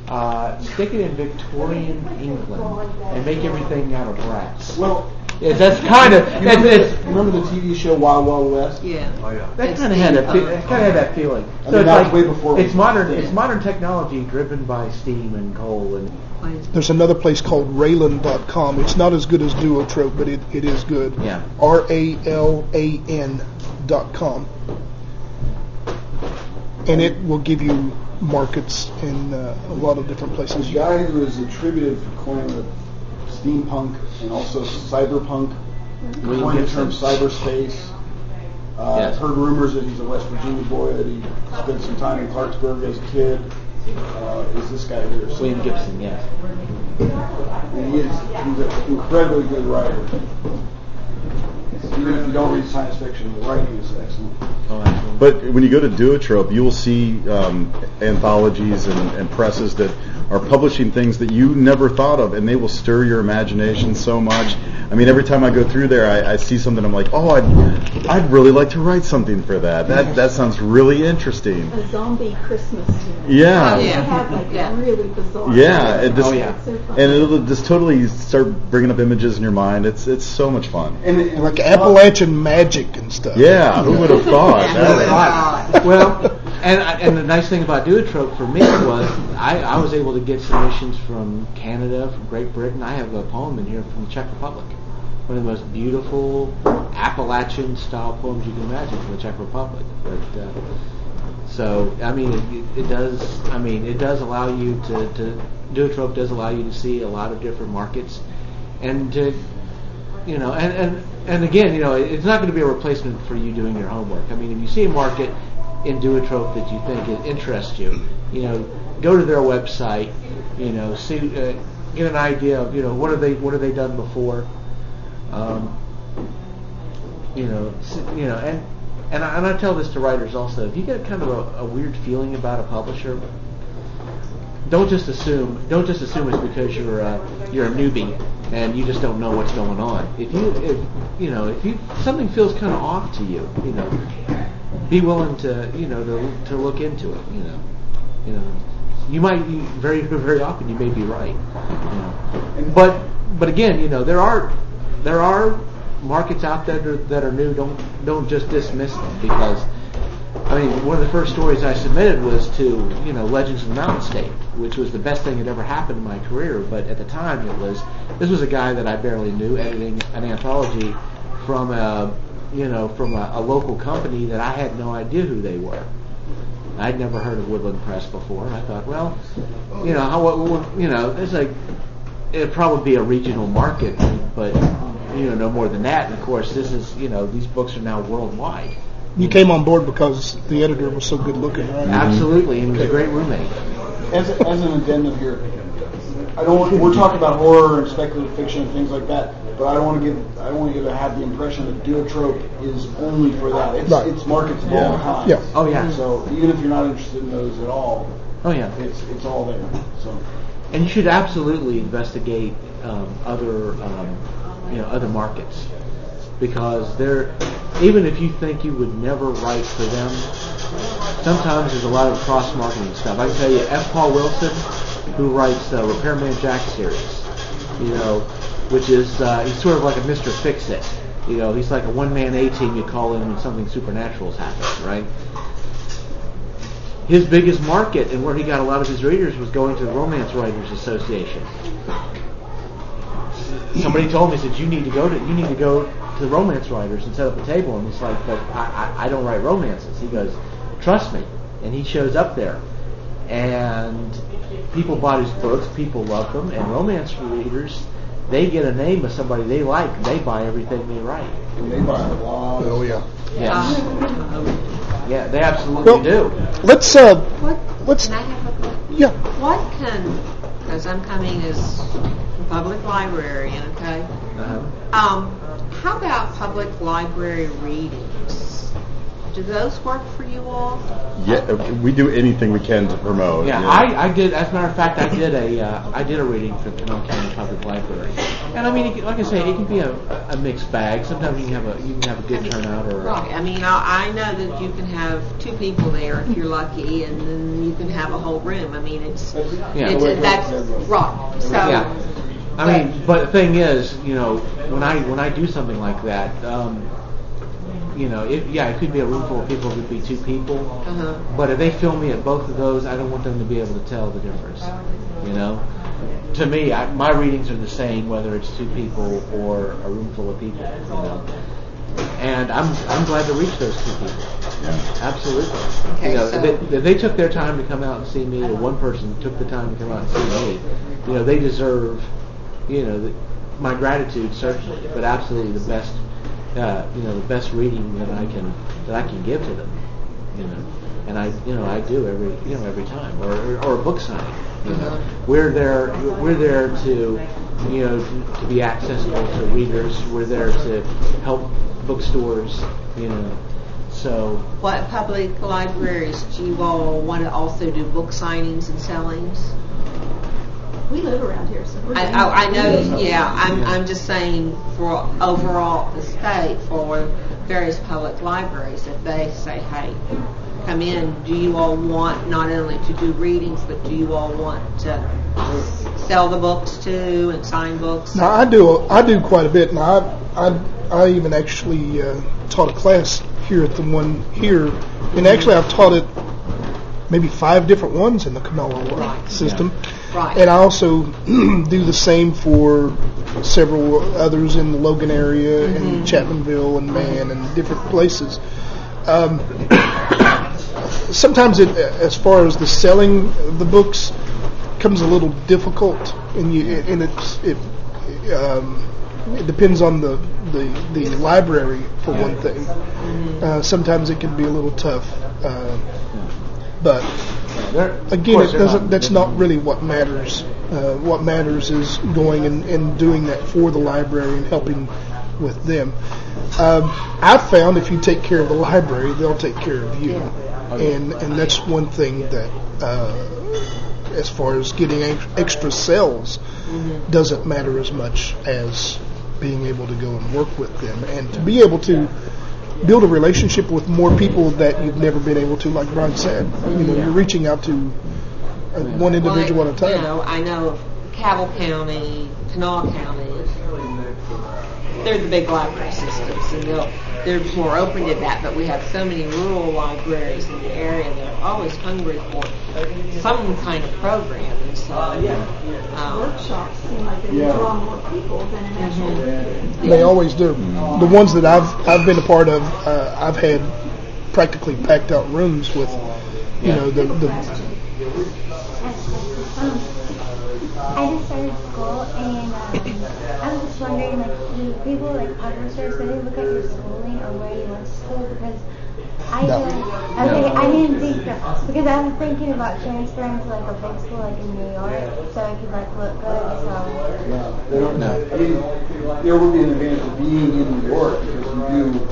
Speaker 8: uh, stick it in Victorian England, and make everything out of brass.
Speaker 5: Well,
Speaker 8: Yeah, that's kind of
Speaker 5: you
Speaker 8: that's,
Speaker 5: remember,
Speaker 8: it's,
Speaker 5: remember the TV show Wild Wild West?
Speaker 11: Yeah.
Speaker 8: Oh
Speaker 11: yeah.
Speaker 8: that kind of had a
Speaker 11: steampunk.
Speaker 8: fe- kind of had that feeling.
Speaker 5: I
Speaker 8: So
Speaker 5: mean,
Speaker 8: it's
Speaker 5: that was
Speaker 8: like
Speaker 5: way before
Speaker 8: it's modern
Speaker 5: steam.
Speaker 8: it's modern technology driven by steam and coal and
Speaker 3: There's another place called Ralan.com. It's not as good as Duotrope, but it, it is good.
Speaker 8: Yeah.
Speaker 3: R A L A N dot com. And it will give you markets in uh, a lot of different
Speaker 5: This
Speaker 3: places.
Speaker 5: guy who is attributed for coining the steampunk and also cyberpunk,
Speaker 8: William
Speaker 5: coined the term cyberspace. Uh,
Speaker 8: Yes.
Speaker 5: I've heard rumors that he's a West Virginia boy, that he spent some time in Clarksburg as a kid. Uh, is this guy here? So-
Speaker 8: William Gibson. Yes.
Speaker 5: And he is he's an incredibly good writer. Even if you don't read science fiction, the writing is excellent.
Speaker 9: But when you go to Duotrope, you will see um, anthologies and, and presses that are publishing things that you never thought of, and they will stir your imagination so much. I mean, every time I go through there, I, I see something. I'm like, oh, I'd, I'd really like to write something for that. That that sounds really interesting.
Speaker 4: A zombie Christmas.
Speaker 9: Yeah.
Speaker 11: Oh,
Speaker 4: They
Speaker 11: yeah.
Speaker 4: have like
Speaker 11: Yeah.
Speaker 4: really bizarre.
Speaker 9: Yeah, it just,
Speaker 8: Oh, yeah.
Speaker 4: So
Speaker 9: and it'll just totally start bringing up images in your mind. It's it's so much fun.
Speaker 5: And, and
Speaker 3: Like Appalachian magic and stuff.
Speaker 9: Yeah, who would have <laughs> thought?
Speaker 8: Well, and I- and the nice thing about Duotrope for me was I, I was able to get submissions from Canada, from Great Britain. I have a poem in here from the Czech Republic, one of the most beautiful Appalachian style poems you can imagine from the Czech Republic. But uh, so I mean, it, it does. I mean, it does allow you to, to Duotrope does allow you to see a lot of different markets, and to you know, and, and, and again, you know, it's not going to be a replacement for you doing your homework. I mean, if you see a market in Duotrope that you think it interests you, you know, go to their website, you know, see, uh, get an idea of, you know, what are they, what have they done before, um, you know, you know, and and I, and I tell this to writers also. If you get kind of a, a weird feeling about a publisher, don't just assume don't just assume it's because you're a, you're a newbie and you just don't know what's going on. If you if you know if you something feels kind of off to you, you know, be willing to you know to to look into it. You know, you know, you might you, very very often you may be right. You know, but but again, you know there are there are markets out there that are, that are new. Don't don't just dismiss them because I mean, one of the first stories I submitted was to, you know, Legends of the Mountain State, which was the best thing that ever happened in my career. But at the time, it was this was a guy that I barely knew editing an anthology from a, you know, from a, a local company that I had no idea who they were. I'd never heard of Woodland Press before, and I thought, well, you know, how, what, what, you know, it's like it'd probably be a regional market, but you know, no more than that. And of course, this is, you know, these books are now worldwide.
Speaker 3: You came on board because the editor was so good looking, right?
Speaker 8: Absolutely, and he was a great roommate.
Speaker 5: as, as an addendum here, I don't. Want, we're talking about horror and speculative fiction and things like that, but I don't want to give. I don't want you to have the impression that Duotrope is only for that. It's
Speaker 3: Right.
Speaker 5: it's markets of
Speaker 9: Yeah.
Speaker 5: all kinds.
Speaker 3: Yeah.
Speaker 8: Oh, yeah.
Speaker 5: So even if you're not interested in those at all,
Speaker 8: Oh yeah,
Speaker 5: it's it's all there. So
Speaker 8: and you should absolutely investigate um, other, um, you know, other markets because they're even if you think you would never write for them, sometimes there's a lot of cross marketing stuff. I can tell you, F. Paul Wilson, who writes the Repairman Jack series, you know, which is uh, he's sort of like a Mr. Fix It. You know, he's like a one-man A-team you call in when something supernatural is happening, right? his biggest market and where he got a lot of his readers was going to the Romance Writers Association. Somebody told me said you need to go to you need to go to the romance writers and set up a table and he's like but I, I, I don't write romances. He goes, Trust me, and he shows up there, and people bought his books, people love them, and romance readers, they get a name of somebody they like, and they buy everything they write.
Speaker 5: And they buy a lot.
Speaker 3: Oh yeah.
Speaker 8: Yeah, yeah, they absolutely
Speaker 3: Well,
Speaker 8: do.
Speaker 3: let's uh,
Speaker 11: What,
Speaker 3: let's
Speaker 11: can I have a question?
Speaker 3: yeah.
Speaker 11: What can, because I'm coming as a public librarian, okay?
Speaker 8: Uh-huh.
Speaker 11: Um, how about public library readings? Do those work for you all?
Speaker 9: Yeah, we do anything we can to promote.
Speaker 8: Yeah, I, I did. As a matter of fact, I did a uh, I did a reading for Kanawha County Public Library, and I mean, it, like I say, it can be a, a mixed bag. Sometimes you can have a you can have a good turnout, or
Speaker 11: Right. I mean, I, I know that you can have two people there if you're lucky, and then you can have a whole room. I mean, it's,
Speaker 8: Yeah.
Speaker 11: it's that's right. So,
Speaker 8: yeah. I mean, but the thing is, you know, when I when I do something like that, um, you know, it, yeah, it could be a room full of people, it could be two people.
Speaker 11: uh-huh.
Speaker 8: But if they film me at both of those, I don't want them to be able to tell the difference. You know, to me, I, my readings are the same whether it's two people or a room full of people. You know, and I'm I'm glad to reach those two people. Absolutely.
Speaker 11: Okay,
Speaker 8: you know,
Speaker 11: so-
Speaker 8: they, they took their time to come out and see me, or one person took the time to come out and see me, you know, they deserve, you know, the, my gratitude certainly, but absolutely the best, uh, you know, the best reading that I can that I can give to them, you know, and I, you know, I do every, you know, every time, or or, or a book signing. You know, we're there, we're there to, you know, to, to be accessible to readers. We're there to help bookstores, you know. So
Speaker 11: What public libraries do you all want to also do book signings and sellings?
Speaker 4: We live around here, so we're.
Speaker 11: I,
Speaker 4: doing
Speaker 11: I, I know, yeah, I'm, I'm just saying for overall the state, for various public libraries, if they say, hey, come in, do you all want not only to do readings, but do you all want to sell the books too and sign books?
Speaker 3: Now I do I do quite a bit. Now I I, I even actually uh, taught a class here at the one here, and actually I've taught it maybe five different ones in the Kanawha
Speaker 11: Right.
Speaker 3: system.
Speaker 11: Right.
Speaker 3: And I also <clears throat> do the same for several others in the Logan area and Chapmanville and Man and different places. Um, <coughs> sometimes, it, as far as the selling of the books, comes a little difficult, and you and it's it. Um, it depends on the, the, the library for one thing. Uh, sometimes it can be a little tough, uh, but again, it doesn't. That's not really what matters. Uh, what matters is going and, and doing that for the library and helping with them. Um, I've found if you take care of the library, they'll take care of you, and and that's one thing that, uh, as far as getting extra sales, doesn't matter as much as being able to go and work with them and to be able to build a relationship with more people that you've never been able to, like Brian said. You know, you're reaching out to uh, one individual
Speaker 11: Well,
Speaker 3: at a time.
Speaker 11: You know, I know of Cabell County, Kanawha County, they're the big library systems, and they'll, they're more open to that, but we have so many rural libraries in the area that are always hungry for some kind of program, and so, um,
Speaker 4: Workshops seem like they
Speaker 5: Yeah.
Speaker 4: draw more people than an actual reading.
Speaker 3: They always do. The ones that I've I've been a part of, uh, I've had practically packed out rooms with, you know, the, the
Speaker 12: people like publishers, do they look at your schooling or where you went to school? Because I
Speaker 3: No.
Speaker 12: didn't, okay, I didn't think so. Because I was thinking about transferring to like a big school like in New York so I could like look good. So
Speaker 5: No, they don't. I mean, there would be an advantage of being in New York because you do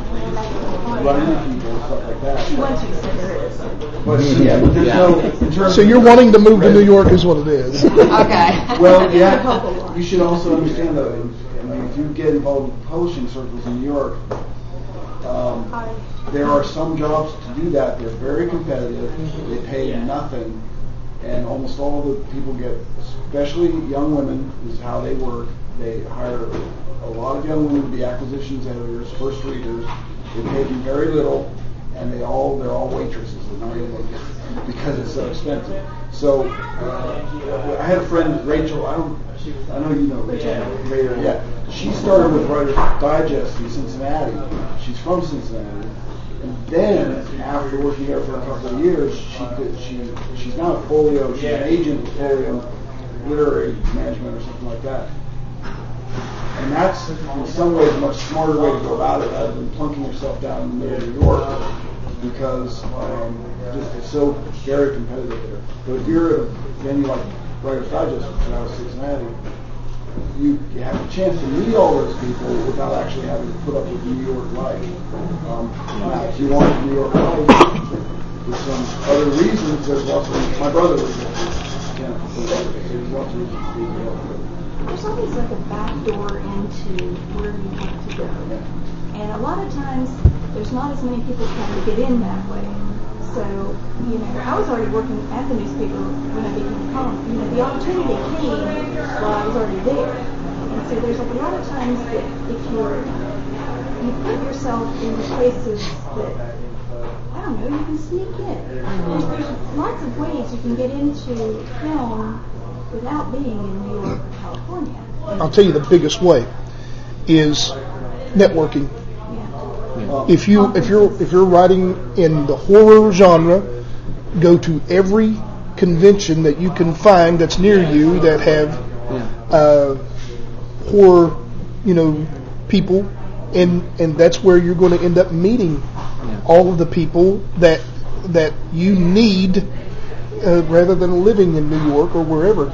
Speaker 5: run into people and stuff like that.
Speaker 4: Once you said there is.
Speaker 5: But yeah, but there's no.
Speaker 3: So you're wanting to move to New York is what it is. <laughs>
Speaker 11: okay.
Speaker 5: Well, yeah. <laughs> You should also understand though. You get involved with publishing circles in New York, um, there are some jobs to do that. They're very competitive. They pay nothing, and almost all the people get, especially young women, is how they work. They hire a lot of young women to be acquisitions editors, first readers. They pay them very little, and they all they're all waitresses. and They're not even because it's so expensive. So uh, I had a friend, Rachel. I don't. I know you know Rachel. Rachel. Yeah. She started with Writer's Digest in Cincinnati. She's from Cincinnati. And then, after working there for a couple of years, she could, she she's now a Folio. She's an agent at Folio Literary Management or something like that. And that's, in some ways, a much smarter way to go about it rather than plunking yourself down in the middle of New York because um, just it's so very competitive there. But if you're a venue like Writer's Digest, which I was Cincinnati, you, you have a chance to meet all those people without actually having to put up with New York life. Um, now, if you want New York life, for some other reasons, there's lots of, my brother was there. Yeah, there's lots of reasons to be there.
Speaker 4: There's always like a back door into where you want to go. And a lot of times, there's not as many people trying to get in that way. So, you know, I was already working at the newspaper when I became a columnist. You know, the opportunity came while I was already there. And so there's like a lot of times that if you're, you put yourself in places that, I don't know, you can sneak in. There's, there's lots of ways you can get into film without being in New York or California.
Speaker 3: I'll tell you the biggest way is networking. If you if you're if you're writing in the horror genre, go to every convention that you can find that's near you that have uh, horror, you know, people, and and that's where you're going to end up meeting all of the people that that you need uh, rather than living in New York or wherever.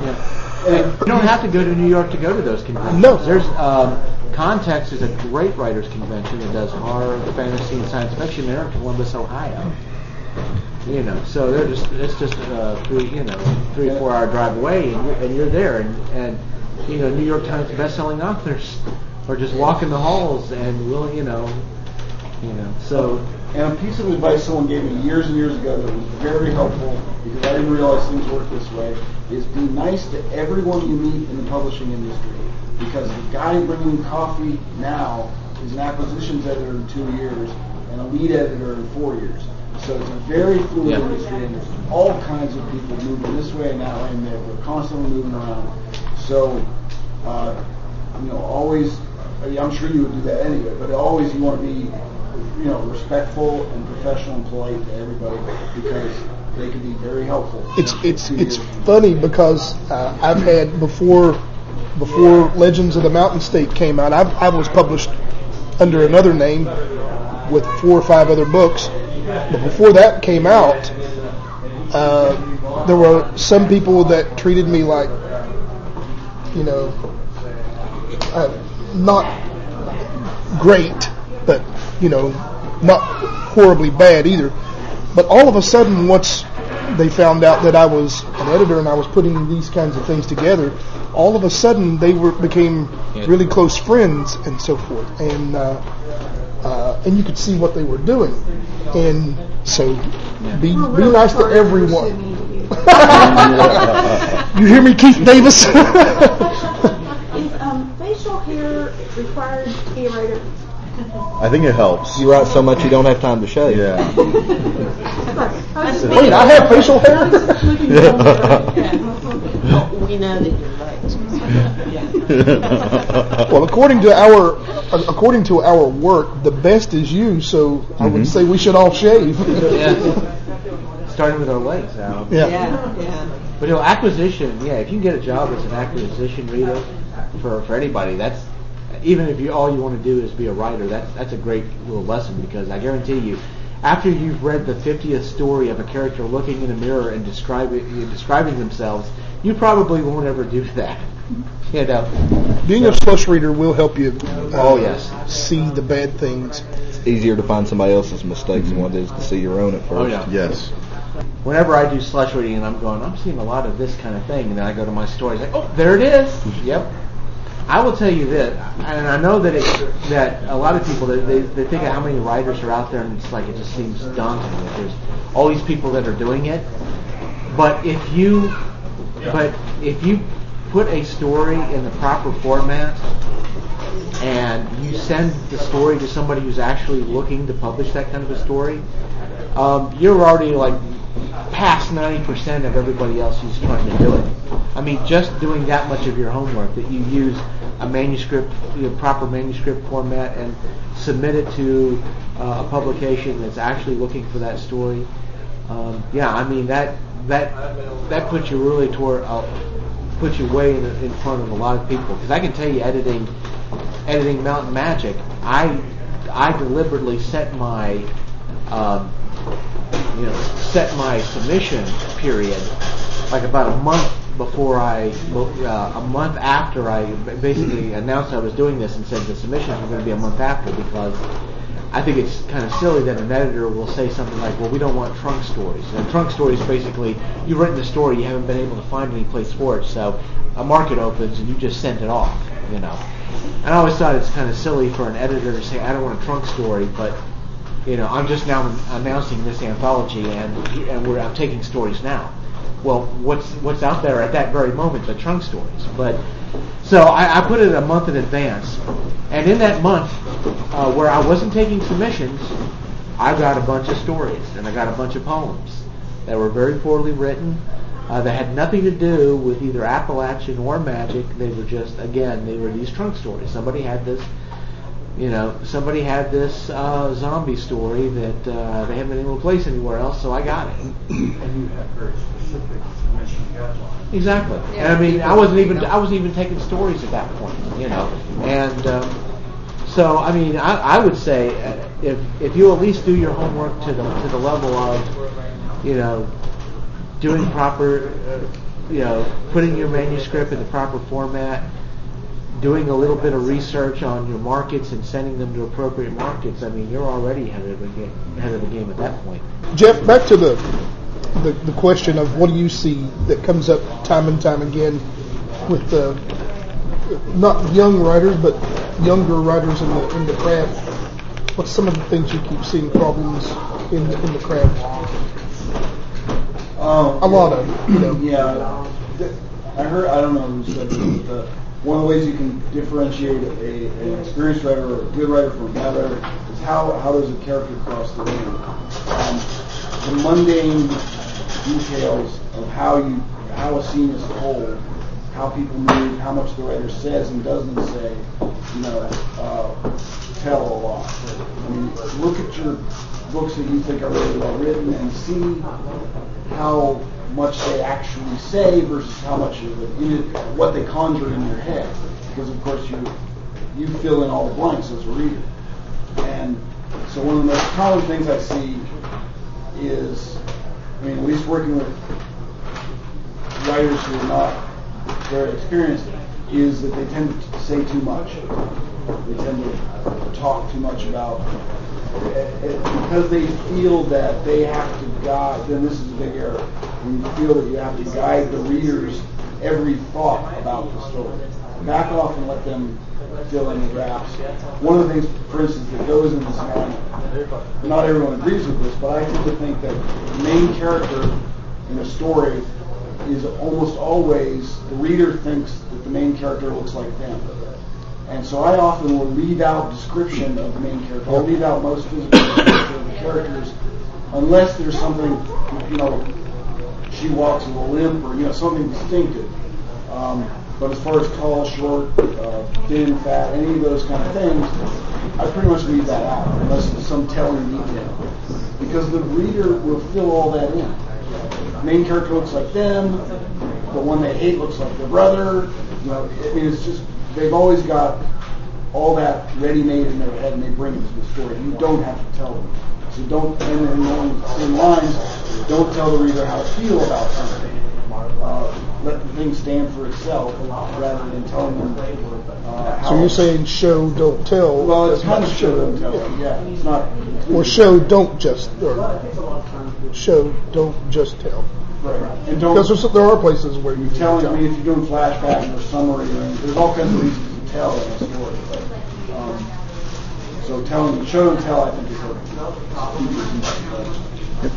Speaker 8: You don't have to go to New York to go to those conventions.
Speaker 3: No.
Speaker 8: There's um, Context is a great writers convention that does horror, fantasy, and science fiction there in Columbus, Ohio. You know, so they're just it's just uh, three you know three four hour drive away, and you're, and you're there, and, and you know New York Times best-selling authors are just walking the halls and will you know you know so.
Speaker 5: And a piece of advice someone gave me years and years ago that was very helpful because I didn't realize things work this way is be nice to everyone you meet in the publishing industry because the guy bringing coffee now is an acquisitions editor in two years and a lead editor in four years. So it's a very fluid
Speaker 8: Yeah.
Speaker 5: industry and there's all kinds of people moving this way and that way and they're, constantly moving around. So, uh, you know, always, I'm sure you would do that anyway, but always you want to be, you know, respectful and professional and polite to everybody because they can be very helpful.
Speaker 3: it's it's it's funny because uh, I've had before before Legends of the Mountain State came out. I've, I was published under another name with four or five other books, but before that came out, uh, there were some people that treated me like, you know, uh, not great, but you know, not horribly bad either. But all of a sudden, once they found out that I was an editor and I was putting these kinds of things together, all of a sudden they were became really close friends and so forth. And uh, uh, and you could see what they were doing. And so, be be nice to everyone. <laughs> you hear me, Keith Davis?
Speaker 4: Is um, facial hair required to be a writer?
Speaker 9: I think it helps.
Speaker 7: You write so much you don't have time to shave.
Speaker 9: Yeah.
Speaker 4: I was
Speaker 3: Wait, I have facial hair? <laughs>
Speaker 11: We know that you're right.
Speaker 3: well, according to our according to our work, the best is you. So I would mm-hmm. say we should all shave. <laughs>
Speaker 8: Yeah. Starting with our legs out.
Speaker 3: Yeah.
Speaker 11: Yeah, yeah.
Speaker 8: But you know, acquisition, yeah, if you can get a job as an acquisition reader for, for anybody, that's even if you all you want to do is be a writer, that's that's a great little lesson because I guarantee you, after you've read the fiftieth story of a character looking in a mirror and describing describing themselves, you probably won't ever do <laughs> that. You know.
Speaker 3: Being a slush reader will help you. Uh,
Speaker 8: Oh, yes.
Speaker 3: See the bad things.
Speaker 7: It's easier to find somebody else's mistakes than what it is to see your own at first.
Speaker 8: Oh yeah.
Speaker 9: Yes.
Speaker 8: Whenever I do slush reading and I'm going, I'm seeing a lot of this kind of thing, and then I go to my stories like, oh, there it is. Yep. I will tell you this, and I know that it, that a lot of people they, they, think of how many writers are out there, and it's like it just seems daunting that there's all these people that are doing it. But if you, but if you put a story in the proper format, and you send the story to somebody who's actually looking to publish that kind of a story, um, you're already like past 90% of everybody else who's trying to do it. I mean, just doing that much of your homework, that you use a manuscript, know, proper manuscript format, and submit it to uh, a publication that's actually looking for that story. Um, yeah, I mean that that that puts you really toward uh, puts you way in, in front of a lot of people because I can tell you editing editing Mountain Magic, I I deliberately set my um, you know set my submission period like about a month before I uh, a month after I basically announced I was doing this and said the submissions were going to be a month after because I think it's kind of silly that an editor will say something like, "Well, we don't want trunk stories." And trunk stories basically, you've written the story, you haven't been able to find any place for it, so a market opens and you just sent it off, you know. And I always thought it's kind of silly for an editor to say, "I don't want a trunk story," but you know, I'm just now announcing this anthology and and we're I'm taking stories now. Well, what's what's out there at that very moment? The trunk stories, but so I, I put it a month in advance, and in that month, uh, where I wasn't taking submissions, I got a bunch of stories and I got a bunch of poems that were very poorly written. Uh, that had nothing to do with either Appalachian or magic. They were just, again, they were these trunk stories. Somebody had this, you know, somebody had this uh, zombie story that uh, they haven't been able to place anywhere else, so I got it.
Speaker 13: And you had very specific submission guidelines.
Speaker 8: Exactly.
Speaker 11: Yeah.
Speaker 8: And I mean, I wasn't even I wasn't even taking stories at that point, you know. And um, so, I mean, I, I would say uh, if if you at least do your homework to the to the level of, you know, doing proper, uh, you know, putting your manuscript in the proper format, doing a little bit of research on your markets and sending them to appropriate markets. I mean, you're already ahead of the game, ahead of the game at that point.
Speaker 3: Jeff, back to the, the the question of what do you see that comes up time and time again with the not young writers but younger writers in the in the craft. What's some of the things you keep seeing problems in the, in the craft?
Speaker 5: Um,
Speaker 3: A lot of, you know.
Speaker 5: Yeah. I heard, I don't know who said this, but the, one of the ways you can differentiate a, an experienced writer or a good writer from a bad writer is how, how does a character cross the line? Um, the mundane details of how you, how a scene is told, how people move, how much the writer says and doesn't say, you know, uh, tell a lot. I mean, look at your books that you think are really well written and see how much they actually say versus how much it, it, what they conjure in your head. Because of course you you fill in all the blanks as a reader. And so one of the most common things I see is, I mean, at least working with writers who are not very experienced, is that they tend to say too much. They tend to talk too much about because they feel that they have to guide, then this is a big error. When you feel that you have to guide the readers every thought about the story. Back off and let them fill in the gaps. One of the things, for instance, that goes in this manual, not everyone agrees with this, but I tend to think that the main character in a story is almost always, the reader thinks that the main character looks like them. And so I often will leave out description of the main character. I'll leave out most physical description of the characters unless there's something, you know, she walks with a limp or, you know, something distinctive. Um, but as far as tall, short, uh, thin, fat, any of those kind of things, I pretty much leave that out unless there's some telling detail. Because the reader will fill all that in. Main character looks like them. The one they hate looks like their brother. You know, I mean, it's just they've always got all that ready-made in their head, and they bring it to the story. You don't have to tell them. So don't, and in, in lines, don't tell the reader how to feel about something. Uh, let the thing stand for itself rather than telling them uh, how.
Speaker 3: So you're saying show, don't tell.
Speaker 5: Well, it's kind of show, don't tell. Yeah, it's not.
Speaker 3: Or show, don't just, or show, don't just tell.
Speaker 5: Right. And don't
Speaker 3: Because there are places where you
Speaker 5: telling.
Speaker 3: tell.
Speaker 5: I mean, if you're doing flashback or summary, there's all kinds of reasons to tell in a story. But, um, so tell telling, show and tell, I think is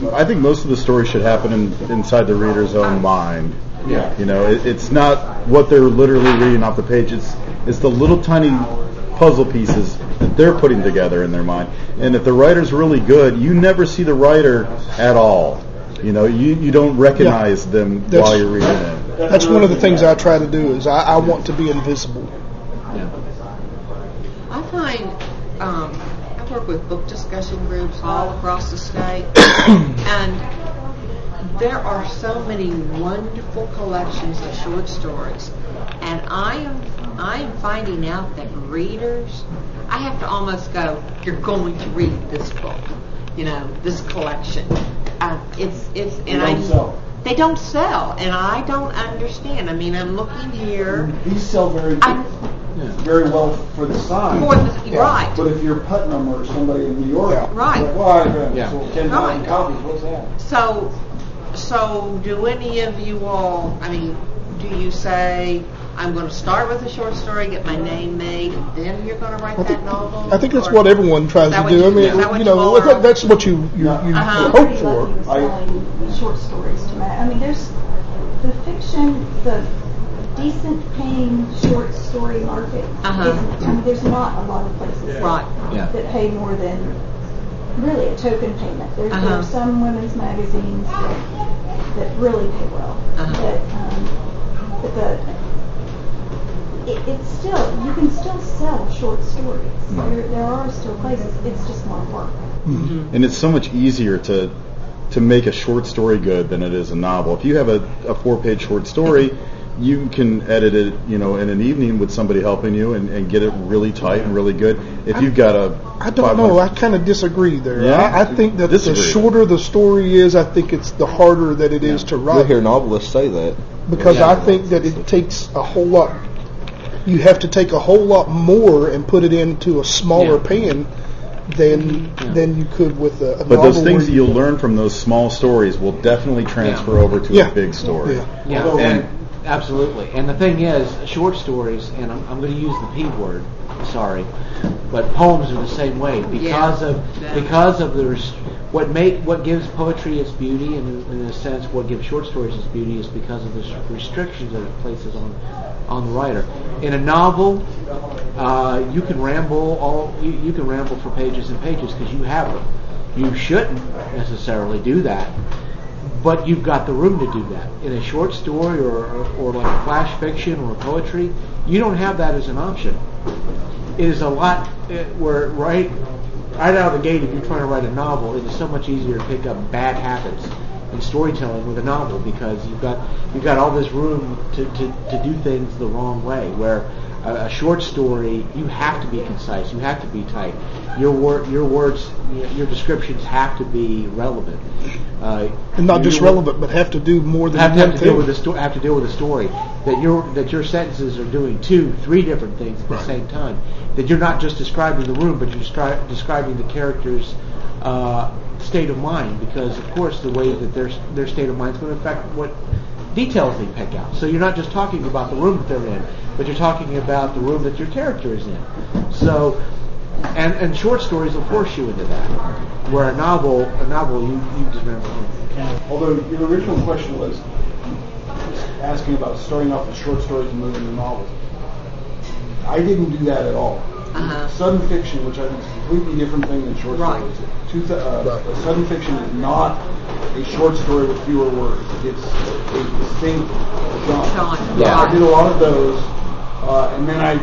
Speaker 5: a.
Speaker 9: I think most of the story should happen in, inside the reader's own mind.
Speaker 5: Yeah.
Speaker 9: You know, it, it's not what they're literally reading off the page. It's it's the little tiny puzzle pieces that they're putting together in their mind. And if the writer's really good, you never see the writer at all. You know, you, you don't recognize them
Speaker 3: That's-
Speaker 9: while you're reading it.
Speaker 3: That's one of the things I try to do is I, I want to be invisible. Yeah.
Speaker 11: I find um, I work with book discussion groups all across the state, <coughs> and there are so many wonderful collections of short stories, and I am I am finding out that readers, I have to almost go, you're going to read this book, you know, this collection. Uh, it's it's and
Speaker 5: They don't
Speaker 11: I
Speaker 5: sell.
Speaker 11: they don't sell, and I don't understand. I mean, I'm looking here.
Speaker 5: These sell very
Speaker 11: I'm,
Speaker 5: very well for the size.
Speaker 11: For the- right.
Speaker 5: But if you're Putnam or somebody in New York,
Speaker 11: Right.
Speaker 5: like, well, I got
Speaker 8: Yeah.
Speaker 5: sold ten thousand
Speaker 11: Right.
Speaker 5: copies. What's that?
Speaker 11: So, so do any of you all? I mean, do you say I'm going to start with a short story, get my name made, and then you're going to write
Speaker 3: I
Speaker 11: that
Speaker 3: think,
Speaker 11: novel?
Speaker 3: I think that's
Speaker 11: Or-
Speaker 3: what everyone tries to do.
Speaker 11: you-
Speaker 3: I mean,
Speaker 11: that
Speaker 3: you
Speaker 11: you
Speaker 3: know,
Speaker 11: all
Speaker 3: that, that's what you you, you
Speaker 11: Uh-huh.
Speaker 3: hope for.
Speaker 4: lucky with selling short stories to me. I mean, there's the fiction, the decent paying short story market.
Speaker 11: Uh-huh.
Speaker 4: isn't- I mean, there's not a lot of places
Speaker 11: Right.
Speaker 8: Yeah.
Speaker 4: that pay more than really a token payment. There's there
Speaker 11: Uh-huh.
Speaker 4: are some women's magazines that, that really pay well,
Speaker 11: Uh-huh.
Speaker 4: but um, but the it, it's still you can still sell short stories. There, there are still places. It's just more work.
Speaker 9: and it's so much easier to to make a short story good than it is a novel. If you have a, a four page short story, you can edit it, you know, in an evening with somebody helping you and, and get it really tight and really good. If you've got a
Speaker 3: I don't know. I kind of disagree there.
Speaker 9: Yeah?
Speaker 3: I, I think that
Speaker 9: Disagree.
Speaker 3: the shorter the story is, I think it's the harder that it is to
Speaker 7: You'll
Speaker 3: write.
Speaker 7: hear novelists say that.
Speaker 3: because
Speaker 8: Yeah.
Speaker 3: I think that it takes a whole lot. You have to take a whole lot more and put it into a smaller
Speaker 8: Yeah.
Speaker 3: pan than than you could with a, a
Speaker 9: but those things
Speaker 3: where
Speaker 9: that
Speaker 3: you
Speaker 9: you'll learn from those small stories will definitely transfer
Speaker 8: Yeah.
Speaker 9: over to
Speaker 3: Yeah.
Speaker 9: a big story.
Speaker 3: Yeah.
Speaker 8: Yeah,
Speaker 5: Although-
Speaker 8: and absolutely. And the thing is, short stories, and I'm, I'm going to use the P word. Sorry, but poems are the same way because
Speaker 11: Yeah.
Speaker 8: of because of the what make what gives poetry its beauty, and in, in a sense, what gives short stories its beauty is because of the restrictions that it places on on the writer. In a novel, uh, you can ramble all you, you can ramble for pages and pages because you have them. You shouldn't necessarily do that but you've got the room to do that. In a short story or, or, or like flash fiction or poetry, you don't have that as an option. It is a lot uh, where right right out of the gate, if you're trying to write a novel, it is so much easier to pick up bad habits in storytelling with a novel because you've got you've got all this room to, to, to do things the wrong way. Where a, a short story, you have to be concise, you have to be tight. Your word, your words, your, your descriptions have to be relevant. Uh,
Speaker 3: and not just relevant, but have to do more than
Speaker 8: have to, have to deal with the sto- have to deal with the story that your that your sentences are doing two, three different things at the same time. That you're not just describing the room, but you're stri- describing the character's uh, state of mind. Because of course, the way that their their state of mind is going to affect what details they pick out. So you're not just talking about the room that they're in, but you're talking about the room that your character is in. So. And, and short stories will force you into that, where a novel, a novel, you, you just remember.
Speaker 5: Although your original question was asking about starting off with short stories and moving to novels. I didn't do that at all.
Speaker 11: Uh-huh.
Speaker 5: Sudden fiction, which I think is a completely different thing than short
Speaker 11: Right.
Speaker 5: stories. Two th- uh, Sudden fiction is not a short story with fewer words. It's a distinct genre.
Speaker 11: Genre,
Speaker 8: Yeah.
Speaker 5: I did a lot of those, uh, and then I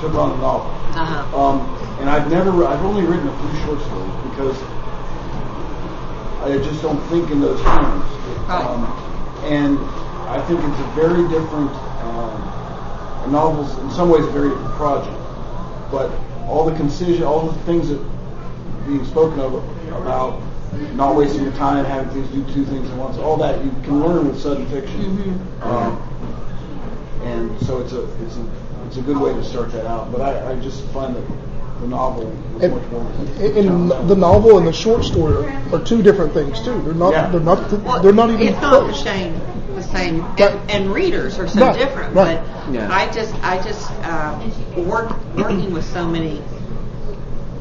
Speaker 5: took on a novel.
Speaker 11: Uh-huh.
Speaker 5: Um, and I've never, I've only written a few short stories because I just don't think in those terms.
Speaker 11: Right.
Speaker 5: Um, and I think it's a very different, um, a novel's in some ways a very different project. But all the concision, all the things that being spoken of about not wasting your time, having things do two things at once, all that you can learn with sudden fiction. Um, and so it's a it's a it's a good way to start that out. But I, I just find that the novel was
Speaker 3: And,
Speaker 5: much more.
Speaker 3: and the novel and the short story are two different things too. They're not.
Speaker 5: Yeah.
Speaker 3: They're not. They're not even
Speaker 11: It's not the same. The same,
Speaker 3: Right.
Speaker 11: and, and readers are so
Speaker 3: Right,
Speaker 11: different.
Speaker 3: right.
Speaker 11: But
Speaker 8: Yeah.
Speaker 11: I just, I just um, work working with so many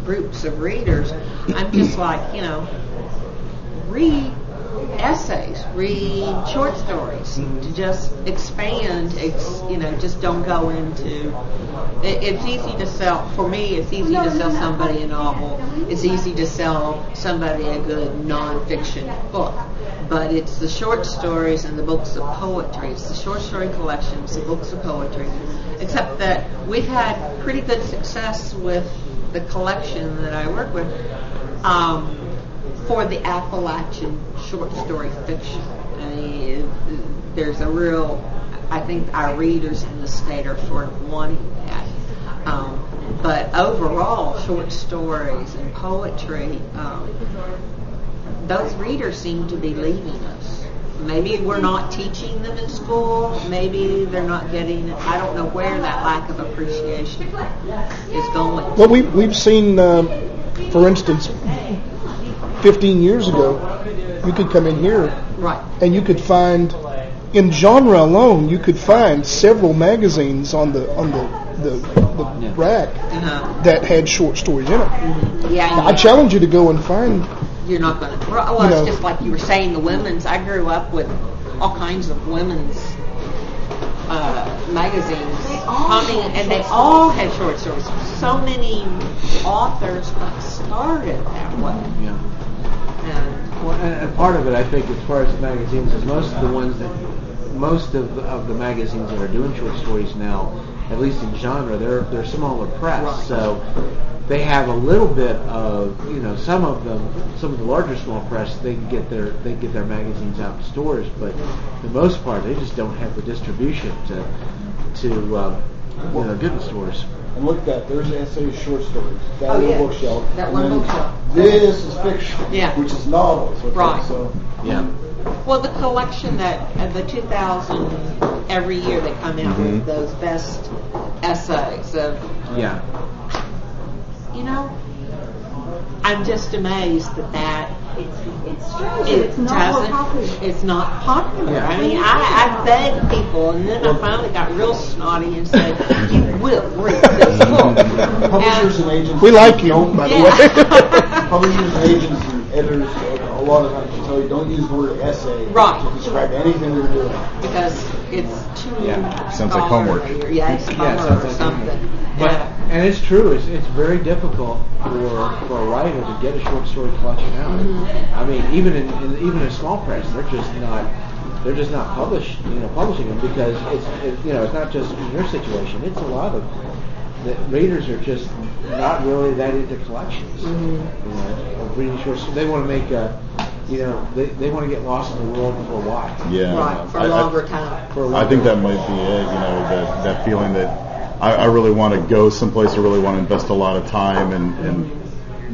Speaker 11: groups of readers. I'm just like, you know, read essays, read short stories, to just expand. Ex, you know, just don't go into. It, it's easy to sell. For me, it's easy to sell somebody a novel. It's easy to sell somebody a good nonfiction book. But it's the short stories and the books of poetry. It's the short story collections, the books of poetry. Except that we've had pretty good success with the collection that I work with um, for the Appalachian short story fiction. I mean, there's a real, I think our readers in the state are sort of wanting that. Um, but overall, short stories and poetry, um, those readers seem to be leaving us. Maybe we're not teaching them in school. Maybe they're not getting. I don't know where that lack of appreciation is going.
Speaker 3: Well, we, we've seen, uh, for instance, 15 years ago, you could come in here
Speaker 11: right.
Speaker 3: and you could find, in genre alone, you could find several magazines on the on the the, the rack
Speaker 11: Uh-huh.
Speaker 3: that had short stories in it.
Speaker 11: Yeah,
Speaker 3: I challenge you to go and find.
Speaker 11: you're not going to. Well,
Speaker 3: You know.
Speaker 11: it's just like you were saying, the women's. I grew up with all kinds of women's uh, magazines coming, and they all had short stories. So many authors started that way.
Speaker 8: Yeah.
Speaker 11: And
Speaker 8: Well, and, and part of it, I think, as far as magazines, is most of the ones that, most of of the magazines that are doing short stories now, at least in genre, they're they're smaller press,
Speaker 11: Right.
Speaker 8: so they have a little bit of, you know, some of them, some of the larger small press, they can get their they get their magazines out in stores, but for the most part, they just don't have the distribution to to um, you know get in stores.
Speaker 5: And look at that. There's essays, short stories. That
Speaker 11: Oh,
Speaker 5: little
Speaker 11: yeah.
Speaker 5: bookshelf.
Speaker 11: That
Speaker 5: and
Speaker 11: one bookshelf.
Speaker 5: This is fiction.
Speaker 11: Yeah.
Speaker 5: Which is novels. okay,
Speaker 11: Right.
Speaker 5: So
Speaker 8: Yeah.
Speaker 11: Well, the collection that uh, the 2000 every year they come out with those best essays of
Speaker 8: Yeah.
Speaker 11: you know. I'm just amazed that that
Speaker 4: It's strange.
Speaker 11: it
Speaker 4: it's not
Speaker 11: doesn't.
Speaker 4: popular.
Speaker 11: It's not popular.
Speaker 8: Yeah.
Speaker 11: I mean, I, I begged people, and then I finally got real snotty and said, "You will read this mm-hmm. book."
Speaker 5: publishers
Speaker 11: And-
Speaker 5: and agents.
Speaker 3: We like you,
Speaker 5: don't-
Speaker 3: by the way. <laughs>
Speaker 5: Publishers and agents and editors a lot of times will tell you don't use the word essay
Speaker 11: Right.
Speaker 5: to describe anything you're doing.
Speaker 11: because it's too
Speaker 8: Yeah.
Speaker 9: Sounds like homework.
Speaker 11: scholarly or- Yeah, it's
Speaker 8: Yeah, it
Speaker 11: homework
Speaker 8: sounds
Speaker 11: or
Speaker 8: like
Speaker 11: something.
Speaker 8: But
Speaker 11: Yeah.
Speaker 8: and it's true. It's it's very difficult for for a writer to get a short story collection out.
Speaker 11: Mm-hmm.
Speaker 8: I mean, even in, in even in small press, they're just not they're just not published. You know, publishing them because it's it, you know it's not just in your situation. It's a lot of the readers are just not really that into collections.
Speaker 11: Mm-hmm.
Speaker 8: You know, of reading short. stories. They want to make a you know they, they want to get lost in the world for a while.
Speaker 9: Yeah.
Speaker 11: Right, for a longer time.
Speaker 8: For a
Speaker 9: I
Speaker 8: longer I
Speaker 9: think that might be it. You know, that that feeling that I, I really want to go someplace. I really want to invest a lot of time and, and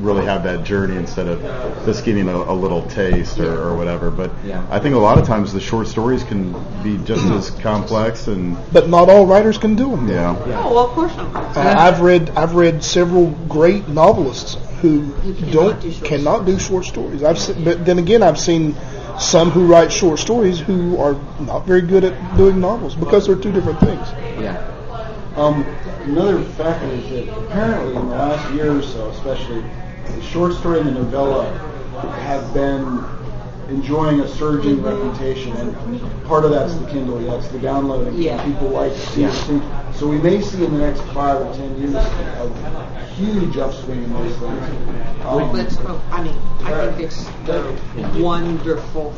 Speaker 9: really have that journey instead of just getting a, a little taste or, or whatever. But
Speaker 8: Yeah.
Speaker 9: I think a lot of times the short stories can be just as complex and
Speaker 3: But not all writers can do them.
Speaker 9: yeah.
Speaker 11: Oh, well, of course not.
Speaker 3: Uh, I've read I've read several great novelists who
Speaker 11: Who cannot
Speaker 3: don't
Speaker 11: do short
Speaker 3: cannot do short stories. I've se- but then again I've seen some who write short stories who are not very good at doing novels because they're two different things.
Speaker 8: Yeah.
Speaker 5: Um, another factor is that apparently in the last year or so, especially, the short story and the novella have been enjoying a surging reputation, and part of that's the Kindle, yeah, it's the downloading.
Speaker 11: Yeah.
Speaker 5: People like to see
Speaker 8: Yeah.
Speaker 5: things. So we may see in the next five or ten years a huge upswing in those things. Um,
Speaker 11: Let's. I mean, I think it's a wonderful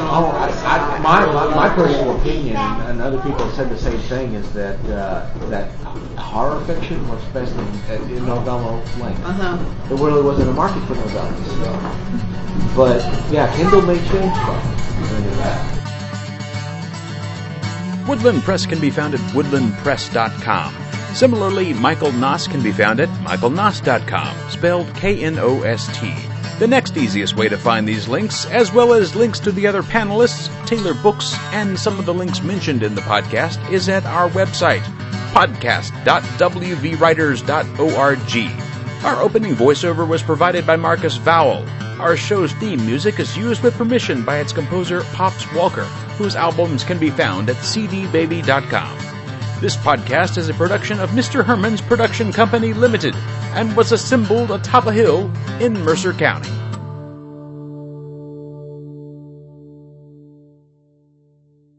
Speaker 8: Oh. I, I, my, my, my personal opinion, and other people have said the same thing, is that uh, that horror fiction works best in, in novella length.
Speaker 11: Uh-huh.
Speaker 8: There really wasn't a market for novellas. So. But yeah, Kindle may change that.
Speaker 2: Woodland Press can be found at woodlandpress.com. Similarly, Michael Knost can be found at michaelknost.com, spelled K-N-O-S-T. The next easiest way to find these links, as well as links to the other panelists, Taylor books, and some of the links mentioned in the podcast, is at our website, podcast.wvwriters.org. Our opening voiceover was provided by Marcus Vowell. Our show's theme music is used with permission by its composer, Pops Walker, whose albums can be found at cdbaby.com. This podcast is a production of Mr. Herman's Production Company Limited and was assembled atop a hill in Mercer County.